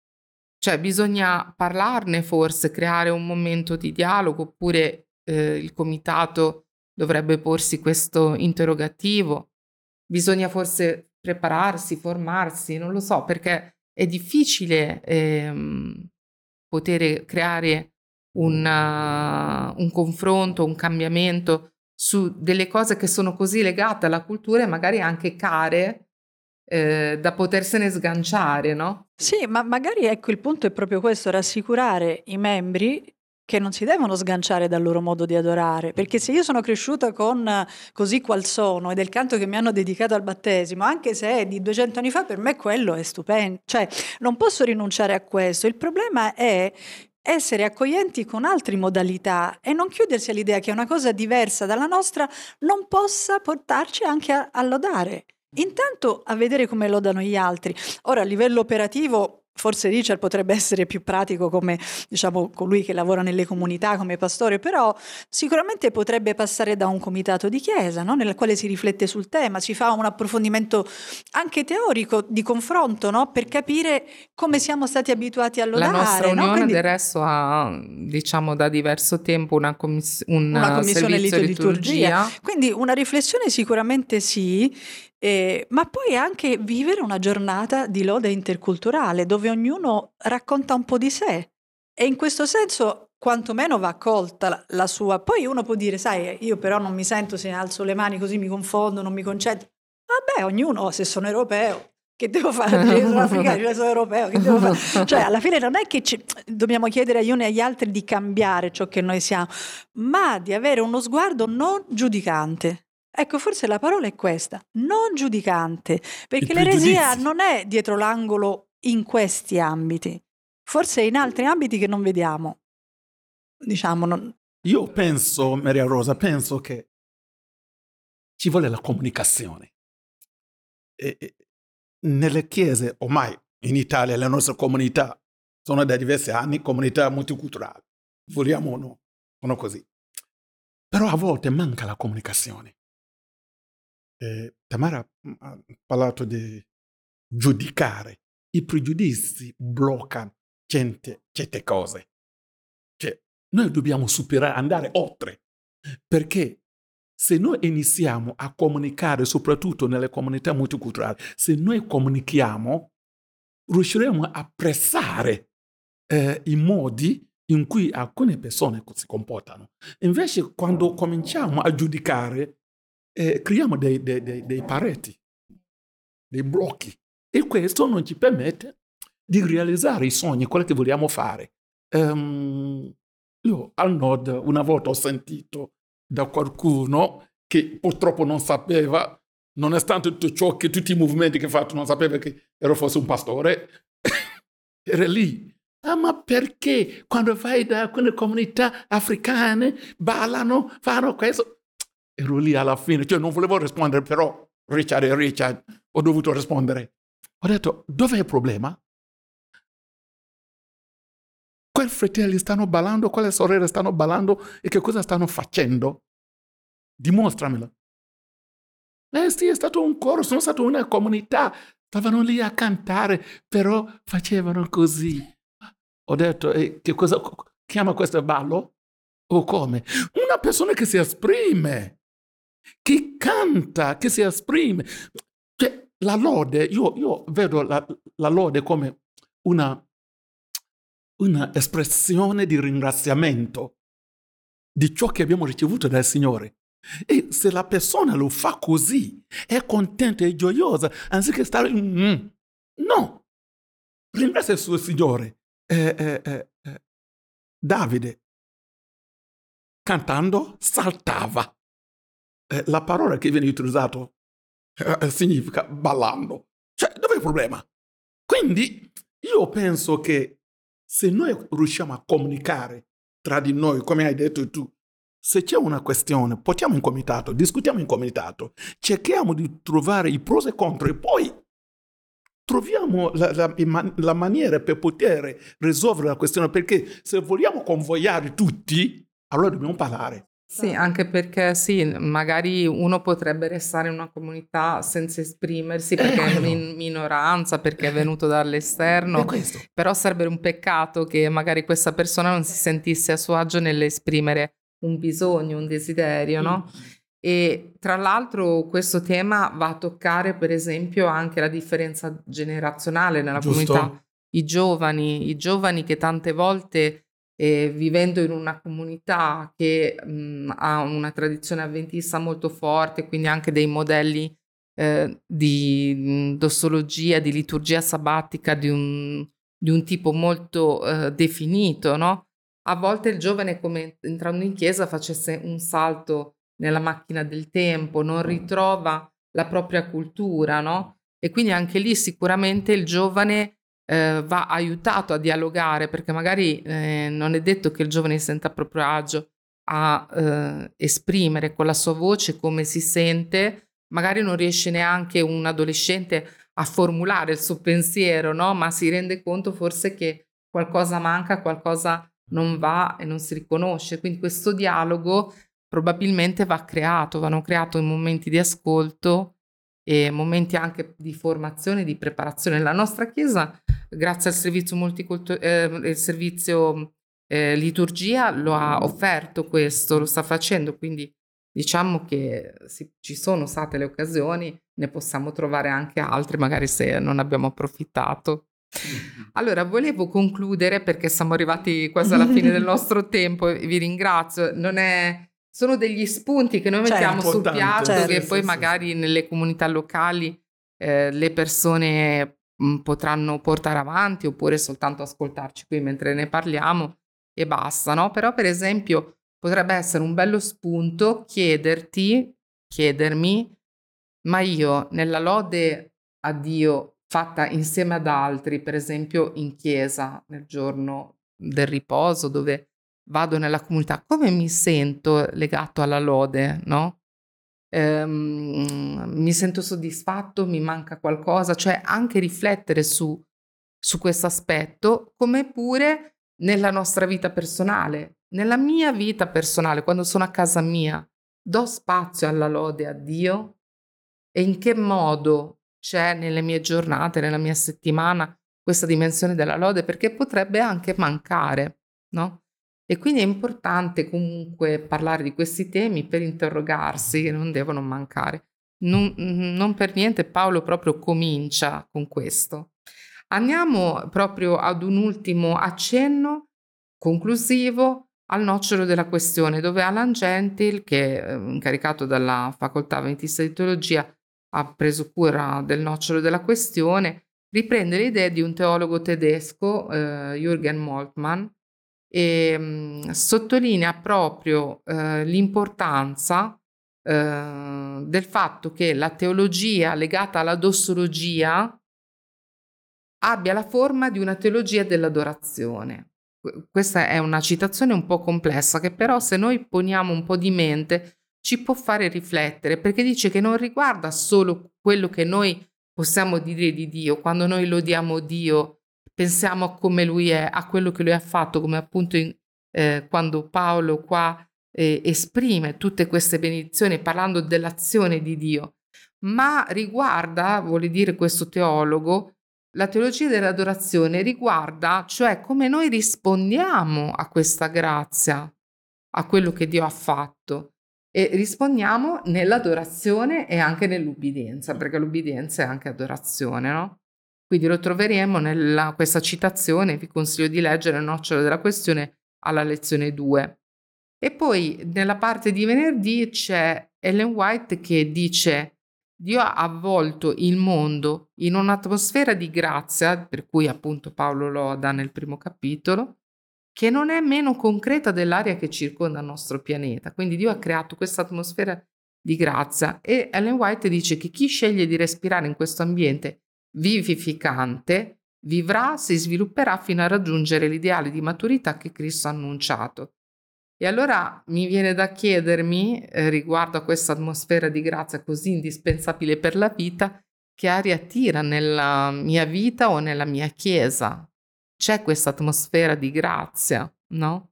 Cioè, bisogna parlarne forse, creare un momento di dialogo oppure eh, il comitato dovrebbe porsi questo interrogativo. Bisogna forse prepararsi, formarsi, non lo so, perché è difficile ehm, poter creare una, un confronto, un cambiamento su delle cose che sono così legate alla cultura e magari anche care eh, da potersene sganciare, no? Sì, ma magari ecco il punto è proprio questo, rassicurare i membri che non si devono sganciare dal loro modo di adorare, perché se io sono cresciuta con Così qual sono e del canto che mi hanno dedicato al battesimo, anche se è di 200 anni fa, per me quello è stupendo, cioè non posso rinunciare a questo. Il problema è essere accoglienti con altre modalità e non chiudersi all'idea che una cosa diversa dalla nostra non possa portarci anche a, a lodare. Intanto a vedere come lodano gli altri. Ora a livello operativo Forse Richard potrebbe essere più pratico come diciamo, colui che lavora nelle comunità come pastore, però sicuramente potrebbe passare da un comitato di chiesa no? nel quale si riflette sul tema, si fa un approfondimento anche teorico di confronto no? per capire come siamo stati abituati a lodare. La nostra unione no? Quindi, del resto ha diciamo da diverso tempo una, commiss- un una commissione liturgia. liturgia. Quindi una riflessione sicuramente sì, eh, ma poi anche vivere una giornata di lode interculturale dove ognuno racconta un po' di sé e in questo senso quantomeno va accolta la, la sua. Poi uno può dire, sai, io però non mi sento se alzo le mani così mi confondo, non mi concentro. Vabbè, ognuno, se sono europeo, che devo fare? Io sono africano, io sono europeo, che devo fare? <laughs> Cioè, alla fine non è che ci, dobbiamo chiedere agli uni e agli altri di cambiare ciò che noi siamo, ma di avere uno sguardo non giudicante. Ecco, forse la parola è questa, non giudicante, perché l'eresia non è dietro l'angolo in questi ambiti, forse in altri ambiti che non vediamo. Diciamo, non... Io penso, Maria Rosa, penso che ci vuole la comunicazione. E, e, nelle chiese, ormai in Italia, le nostre comunità sono da diversi anni comunità multiculturali, vogliamo o no, sono così. Però a volte manca la comunicazione. Eh, Tamara ha parlato di giudicare. I pregiudizi bloccano certe, certe cose. Cioè, noi dobbiamo superare, andare oltre. Perché se noi iniziamo a comunicare, soprattutto nelle comunità multiculturali, se noi comunichiamo, riusciremo a apprezzare eh, i modi in cui alcune persone si comportano. Invece, quando cominciamo a giudicare, eh, creiamo dei, dei, dei, dei pareti, dei blocchi e questo non ci permette di realizzare i sogni, quello che vogliamo fare. Um, io al nord una volta ho sentito da qualcuno che purtroppo non sapeva, nonostante tutto ciò che tutti i movimenti che ha fatto, non sapeva che ero fosse un pastore, <laughs> era lì. Ah, ma perché quando vai da alcune comunità africane ballano, fanno questo? Ero lì alla fine, cioè non volevo rispondere, però Richard e Richard ho dovuto rispondere. Ho detto, dov'è il problema? Quei fratelli stanno ballando, quelle sorelle stanno ballando e che cosa stanno facendo? Dimostramelo. Eh sì, è stato un coro, sono stato una comunità, stavano lì a cantare, però facevano così. Ho detto, eh, che cosa chiama questo ballo? O come? Una persona che si esprime che canta, che si esprime. Cioè, la lode, io, io vedo la, la, lode come una, una espressione di ringraziamento di ciò che abbiamo ricevuto dal Signore. E se la persona lo fa così, è contenta e gioiosa, anziché stare... Mm, no! Ringrazia il suo Signore. Eh, eh, eh, eh Davide, cantando, saltava eh, la parola che viene utilizzata eh, significa ballando. Cioè, dov'è il problema? Quindi io penso che se noi riusciamo a comunicare tra di noi, come hai detto tu, se c'è una questione, portiamo in comitato, discutiamo in comitato, cerchiamo di trovare i pros e contro e poi troviamo la, la, la maniera per poter risolvere la questione, perché se vogliamo convogliare tutti, allora dobbiamo parlare. Sì, anche perché sì, magari uno potrebbe restare in una comunità senza esprimersi perché è in minoranza, perché è venuto dall'esterno, però sarebbe un peccato che magari questa persona non si sentisse a suo agio nell'esprimere un bisogno, un desiderio, no? Mm. E tra l'altro questo tema va a toccare per esempio anche la differenza generazionale nella Giusto. comunità. I giovani, i giovani che tante volte eh, vivendo in una comunità che mh, mhmm, ha una tradizione avventista molto forte, quindi anche dei modelli eh, di mhmm, dossologia, di liturgia sabbatica di un, di un tipo molto eh, definito, no? A volte il giovane, come entrando in chiesa, facesse un salto nella macchina del tempo, non ritrova la propria cultura, no? E quindi anche lì sicuramente il giovane eh, va aiutato a dialogare, perché magari eh, non è detto che il giovane senta proprio agio a eh, esprimere con la sua voce come si sente, magari non riesce neanche un adolescente a formulare il suo pensiero, no? ma si rende conto forse che qualcosa manca, qualcosa non va e non si riconosce. Quindi questo dialogo probabilmente va creato, vanno creati momenti di ascolto e momenti anche di formazione, di preparazione. La nostra Chiesa, grazie al servizio, multicultur- eh, servizio eh, liturgia, lo ha offerto questo, lo sta facendo, quindi diciamo che sì, ci sono state le occasioni, ne possiamo trovare anche altre, magari se non abbiamo approfittato. Allora, volevo concludere perché siamo arrivati quasi alla fine del nostro <laughs> tempo e vi ringrazio. Non è sono degli spunti che noi certo, mettiamo sul piatto certo, che poi sì, magari sì. nelle comunità locali eh, le persone mh, mm, potranno portare avanti oppure soltanto ascoltarci qui mentre ne parliamo e basta, no? Però per esempio potrebbe essere un bello spunto chiederti, chiedermi, ma io nella lode a Dio fatta insieme ad altri, per esempio in chiesa nel giorno del riposo dove vado nella comunità, come mi sento legato alla lode, no? Ehm, mi sento soddisfatto, mi manca qualcosa, cioè anche riflettere su, su questo aspetto, come pure nella nostra vita personale. Nella mia vita personale, quando sono a casa mia, do spazio alla lode a Dio e in che modo c'è nelle mie giornate, nella mia settimana questa dimensione della lode, perché potrebbe anche mancare, no? E quindi è importante comunque parlare di questi temi per interrogarsi, che non devono mancare. Non, non per niente Paolo proprio comincia con questo. Andiamo proprio ad un ultimo accenno conclusivo al nocciolo della questione, dove Alan Gentil, che è incaricato dalla facoltà ventista di teologia, ha preso cura del nocciolo della questione, riprende le idee di un teologo tedesco, eh, Jürgen Moltmann, e mh, sottolinea proprio eh, l'importanza eh, del fatto che la teologia legata alla dossologia abbia la forma di una teologia dell'adorazione. Questa è una citazione un po' complessa che però se noi poniamo un po' di mente ci può fare riflettere perché dice che non riguarda solo quello che noi possiamo dire di Dio, quando noi lodiamo Dio pensiamo a come lui è, a quello che lui ha fatto, come appunto in, eh, quando Paolo qua eh, esprime tutte queste benedizioni parlando dell'azione di Dio, ma riguarda, vuole dire questo teologo, la teologia dell'adorazione riguarda, cioè come noi rispondiamo a questa grazia, a quello che Dio ha fatto. E rispondiamo nell'adorazione e anche nell'ubbidienza, perché l'ubbidienza è anche adorazione, no? Quindi lo troveremo nella questa citazione, vi consiglio di leggere il nocciolo della questione alla lezione 2. E poi nella parte di venerdì c'è Ellen White che dice Dio ha avvolto il mondo in un'atmosfera di grazia, per cui appunto Paolo loda nel primo capitolo, che non è meno concreta dell'aria che circonda il nostro pianeta. Quindi Dio ha creato questa atmosfera di grazia e Ellen White dice che chi sceglie di respirare in questo ambiente vivificante, vivrà, si svilupperà fino a raggiungere l'ideale di maturità che Cristo ha annunciato. E allora mi viene da chiedermi, eh, riguardo a questa atmosfera di grazia così indispensabile per la vita, che aria tira nella mia vita o nella mia chiesa? C'è questa atmosfera di grazia, no?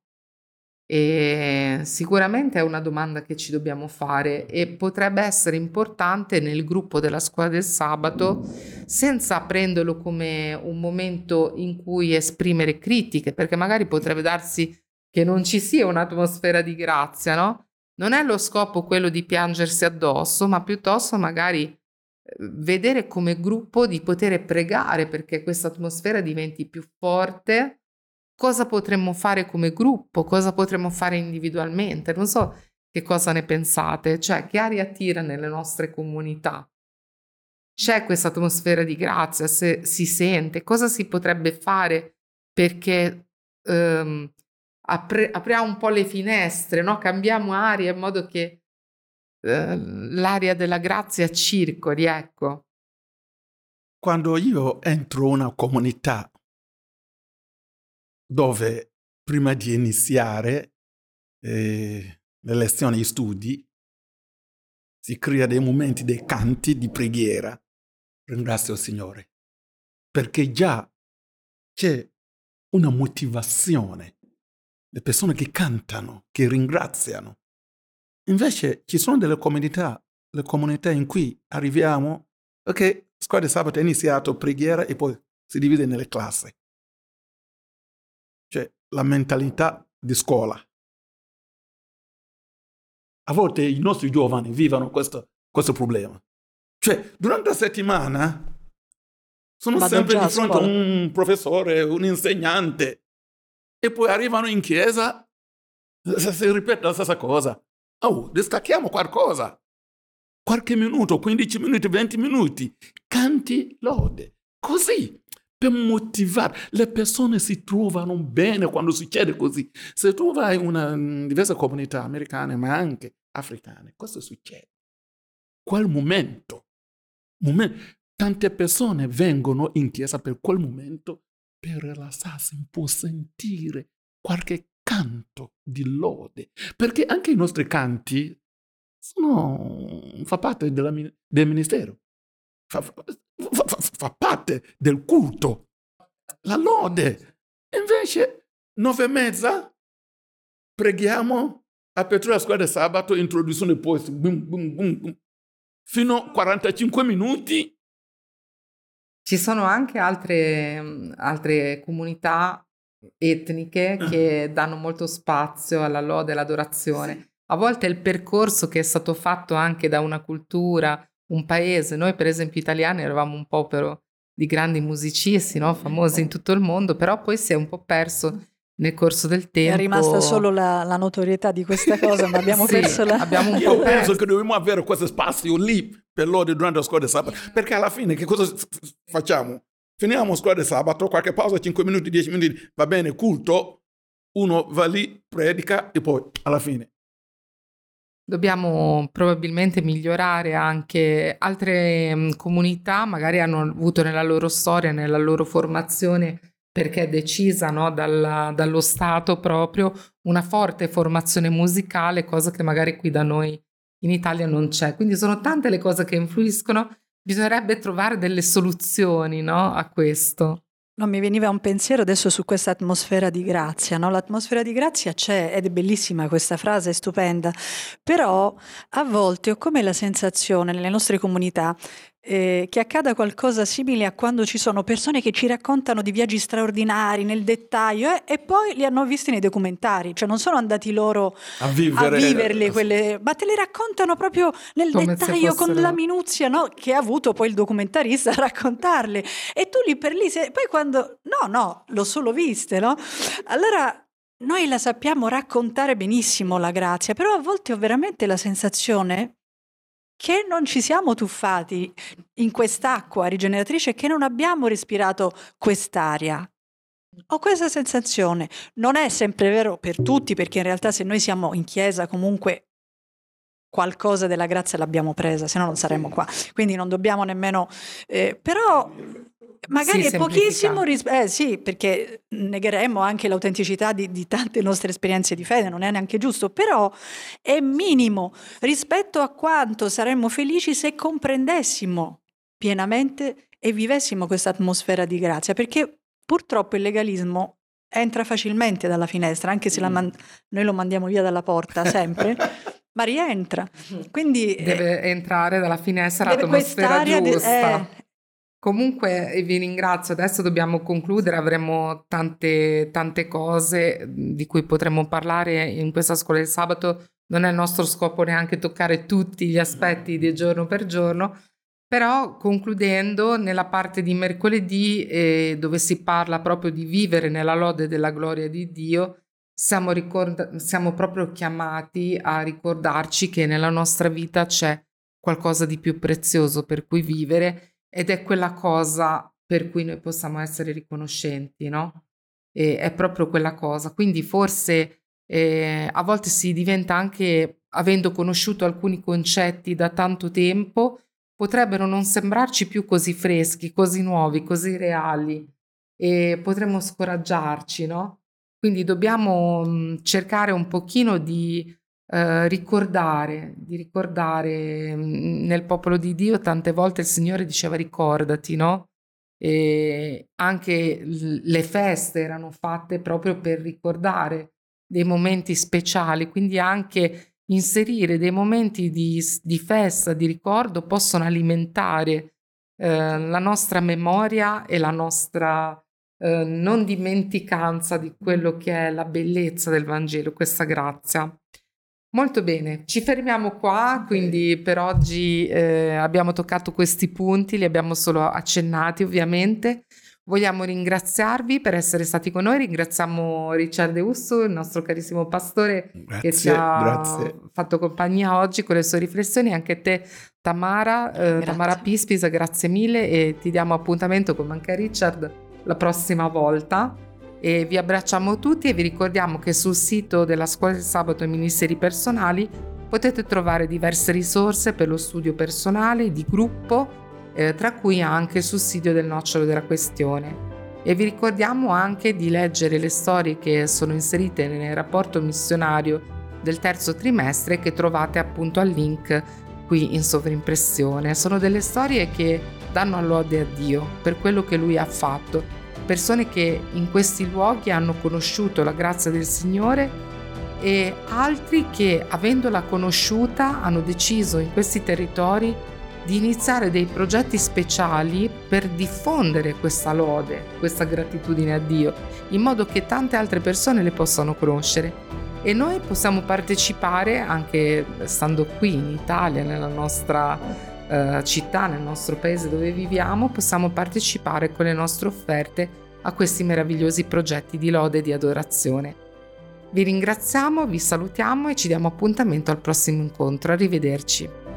E sicuramente è una domanda che ci dobbiamo fare e potrebbe essere importante nel gruppo della scuola del sabato senza prenderlo come un momento in cui esprimere critiche, perché magari potrebbe darsi che non ci sia un'atmosfera di grazia, no? Non è lo scopo quello di piangersi addosso, ma piuttosto magari eh, vedere come gruppo di poter pregare perché questa atmosfera diventi più forte. Cosa potremmo fare come gruppo? Cosa potremmo fare individualmente? Non so che cosa ne pensate, cioè che aria tira nelle nostre comunità. C'è questa atmosfera di grazia, se si sente, cosa si potrebbe fare perché um, apre, apriamo un po' le finestre, no? cambiamo aria in modo che uh, l'aria della grazia circoli, ecco. Quando io entro una comunità dove prima di iniziare eh, le lezioni di studi si crea dei momenti, dei canti di preghiera, ringrazio il Signore, perché già c'è una motivazione le persone che cantano, che ringraziano. Invece ci sono delle comunità, le comunità in cui arriviamo, ok, scuola di sabato è iniziato, preghiera e poi si divide nelle classi. Cioè la mentalità di scuola. A volte i nostri giovani vivono questo, questo problema. Cioè, durante la settimana sono Vado sempre di fronte a un professore, un insegnante, e poi arrivano in chiesa, si ripete la stessa cosa. Oh, distacchiamo qualcosa. Qualche minuto, 15 minuti, 20 minuti, canti lode. Così, per motivare. Le persone si trovano bene quando succede così. Se tu vai in una in diverse comunità americane, ma anche africane, cosa succede? Quel momento, momento, tante persone vengono in chiesa per quel momento per rilassarsi un po', sentire qualche canto di lode, perché anche i nostri canti sono, fa parte della, del ministero, fa, fa, fa, fa, parte del culto, la lode. Invece, nove e mezza, preghiamo, apertura della scuola di sabato, introduzione poi, boom, boom, boom, fino a 45 minuti ci sono anche altre, altre comunità etniche ah. che danno molto spazio alla lode e all'adorazione. A volte il percorso che è stato fatto anche da una cultura, un paese, noi per esempio italiani eravamo un popolo di grandi musicisti, no? famosi in tutto il mondo, però poi si è un po' perso nel corso del tempo. È rimasta solo la, la notorietà di questa cosa, ma abbiamo <laughs> sì, perso la... Abbiamo un <laughs> Io po penso che dobbiamo avere questo spazio lì per lode durante la scuola di sabato, perché alla fine che cosa facciamo? Finiamo la scuola di sabato, qualche pausa, 5 minuti, 10 minuti, va bene, culto, uno va lì, predica e poi alla fine. Dobbiamo probabilmente migliorare anche altre mh, comunità, magari hanno avuto nella loro storia, nella loro formazione perché è decisa no, dal, dallo Stato proprio una forte formazione musicale, cosa che magari qui da noi in Italia non c'è. Quindi sono tante le cose che influiscono, bisognerebbe trovare delle soluzioni no, a questo. No, mi veniva un pensiero adesso su questa atmosfera di grazia, no? L'atmosfera di grazia c'è ed è bellissima questa frase, è stupenda, però a volte ho come la sensazione nelle nostre comunità eh, che accada qualcosa simile a quando ci sono persone che ci raccontano di viaggi straordinari nel dettaglio eh, e poi li hanno visti nei documentari, cioè non sono andati loro a, vivere, a viverle, <laughs> quelle, ma te le raccontano proprio nel Come dettaglio con la minuzia no? che ha avuto poi il documentarista a raccontarle e tu lì per lì, se, poi quando no, no, l'ho solo viste, no? Allora noi la sappiamo raccontare benissimo la grazia, però a volte ho veramente la sensazione che non ci siamo tuffati in quest'acqua rigeneratrice, che non abbiamo respirato quest'aria. Ho questa sensazione. Non è sempre vero per tutti, perché in realtà se noi siamo in chiesa comunque qualcosa della grazia l'abbiamo presa, se no non saremmo qua. Quindi non dobbiamo nemmeno... Eh, però magari sì, è pochissimo rispetto, eh sì, perché negheremmo anche l'autenticità di, di, tante nostre esperienze di fede, non è neanche giusto, però è minimo rispetto a quanto saremmo felici se comprendessimo pienamente e vivessimo questa atmosfera di grazia, perché purtroppo il legalismo entra facilmente dalla finestra, anche se man- noi lo mandiamo via dalla porta sempre. <laughs> ma rientra. Quindi deve eh, entrare dalla finestra l'atmosfera giusta. De- eh, Comunque vi ringrazio, adesso dobbiamo concludere, avremo tante, tante cose di cui potremmo parlare in questa scuola del sabato, non è il nostro scopo neanche toccare tutti gli aspetti di giorno per giorno, però concludendo nella parte di mercoledì eh, dove si parla proprio di vivere nella lode della gloria di Dio, siamo, ricorda- siamo proprio chiamati a ricordarci che nella nostra vita c'è qualcosa di più prezioso per cui vivere ed è quella cosa per cui noi possiamo essere riconoscenti, no? E è proprio quella cosa. Quindi forse eh, a volte si diventa anche, avendo conosciuto alcuni concetti da tanto tempo, potrebbero non sembrarci più così freschi, così nuovi, così reali e potremmo scoraggiarci, no? Quindi dobbiamo mh, cercare un pochino di eh, ricordare, di ricordare mm, nel popolo di Dio tante volte il Signore diceva ricordati, no? E anche le feste erano fatte proprio per ricordare dei momenti speciali, quindi anche inserire dei momenti di, di festa, di ricordo, possono alimentare eh, la nostra memoria e la nostra eh, non dimenticanza di quello che è la bellezza del Vangelo, questa grazia. Molto bene, ci fermiamo qua, quindi per oggi eh, abbiamo toccato questi punti, li abbiamo solo accennati ovviamente. Vogliamo ringraziarvi per essere stati con noi, ringraziamo Richard De Usso, il nostro carissimo pastore grazie, che ci ha grazie. fatto compagnia oggi con le sue riflessioni, anche te Tamara, eh, Tamara Pispis, grazie mille. E ti diamo appuntamento con anche Richard la prossima volta e vi abbracciamo tutti e vi ricordiamo che sul sito della Scuola del Sabato e Ministeri Personali potete trovare diverse risorse per lo studio personale, di gruppo, eh, tra cui anche il sussidio del nocciolo della questione. E vi ricordiamo anche di leggere le storie che sono inserite nel rapporto missionario del terzo trimestre che trovate appunto al link qui in sovrimpressione. Sono delle storie che danno all'ode a Dio per quello che Lui ha fatto persone che in questi luoghi hanno conosciuto la grazia del Signore e altri che, avendola conosciuta, hanno deciso in questi territori di iniziare dei progetti speciali per diffondere questa lode, questa gratitudine a Dio, in modo che tante altre persone le possano conoscere. E noi possiamo partecipare, anche stando qui in Italia, nella nostra eh, città, nel nostro paese dove viviamo, possiamo partecipare con le nostre offerte a questi meravigliosi progetti di lode e di adorazione. Vi ringraziamo, vi salutiamo e ci diamo appuntamento al prossimo incontro. Arrivederci.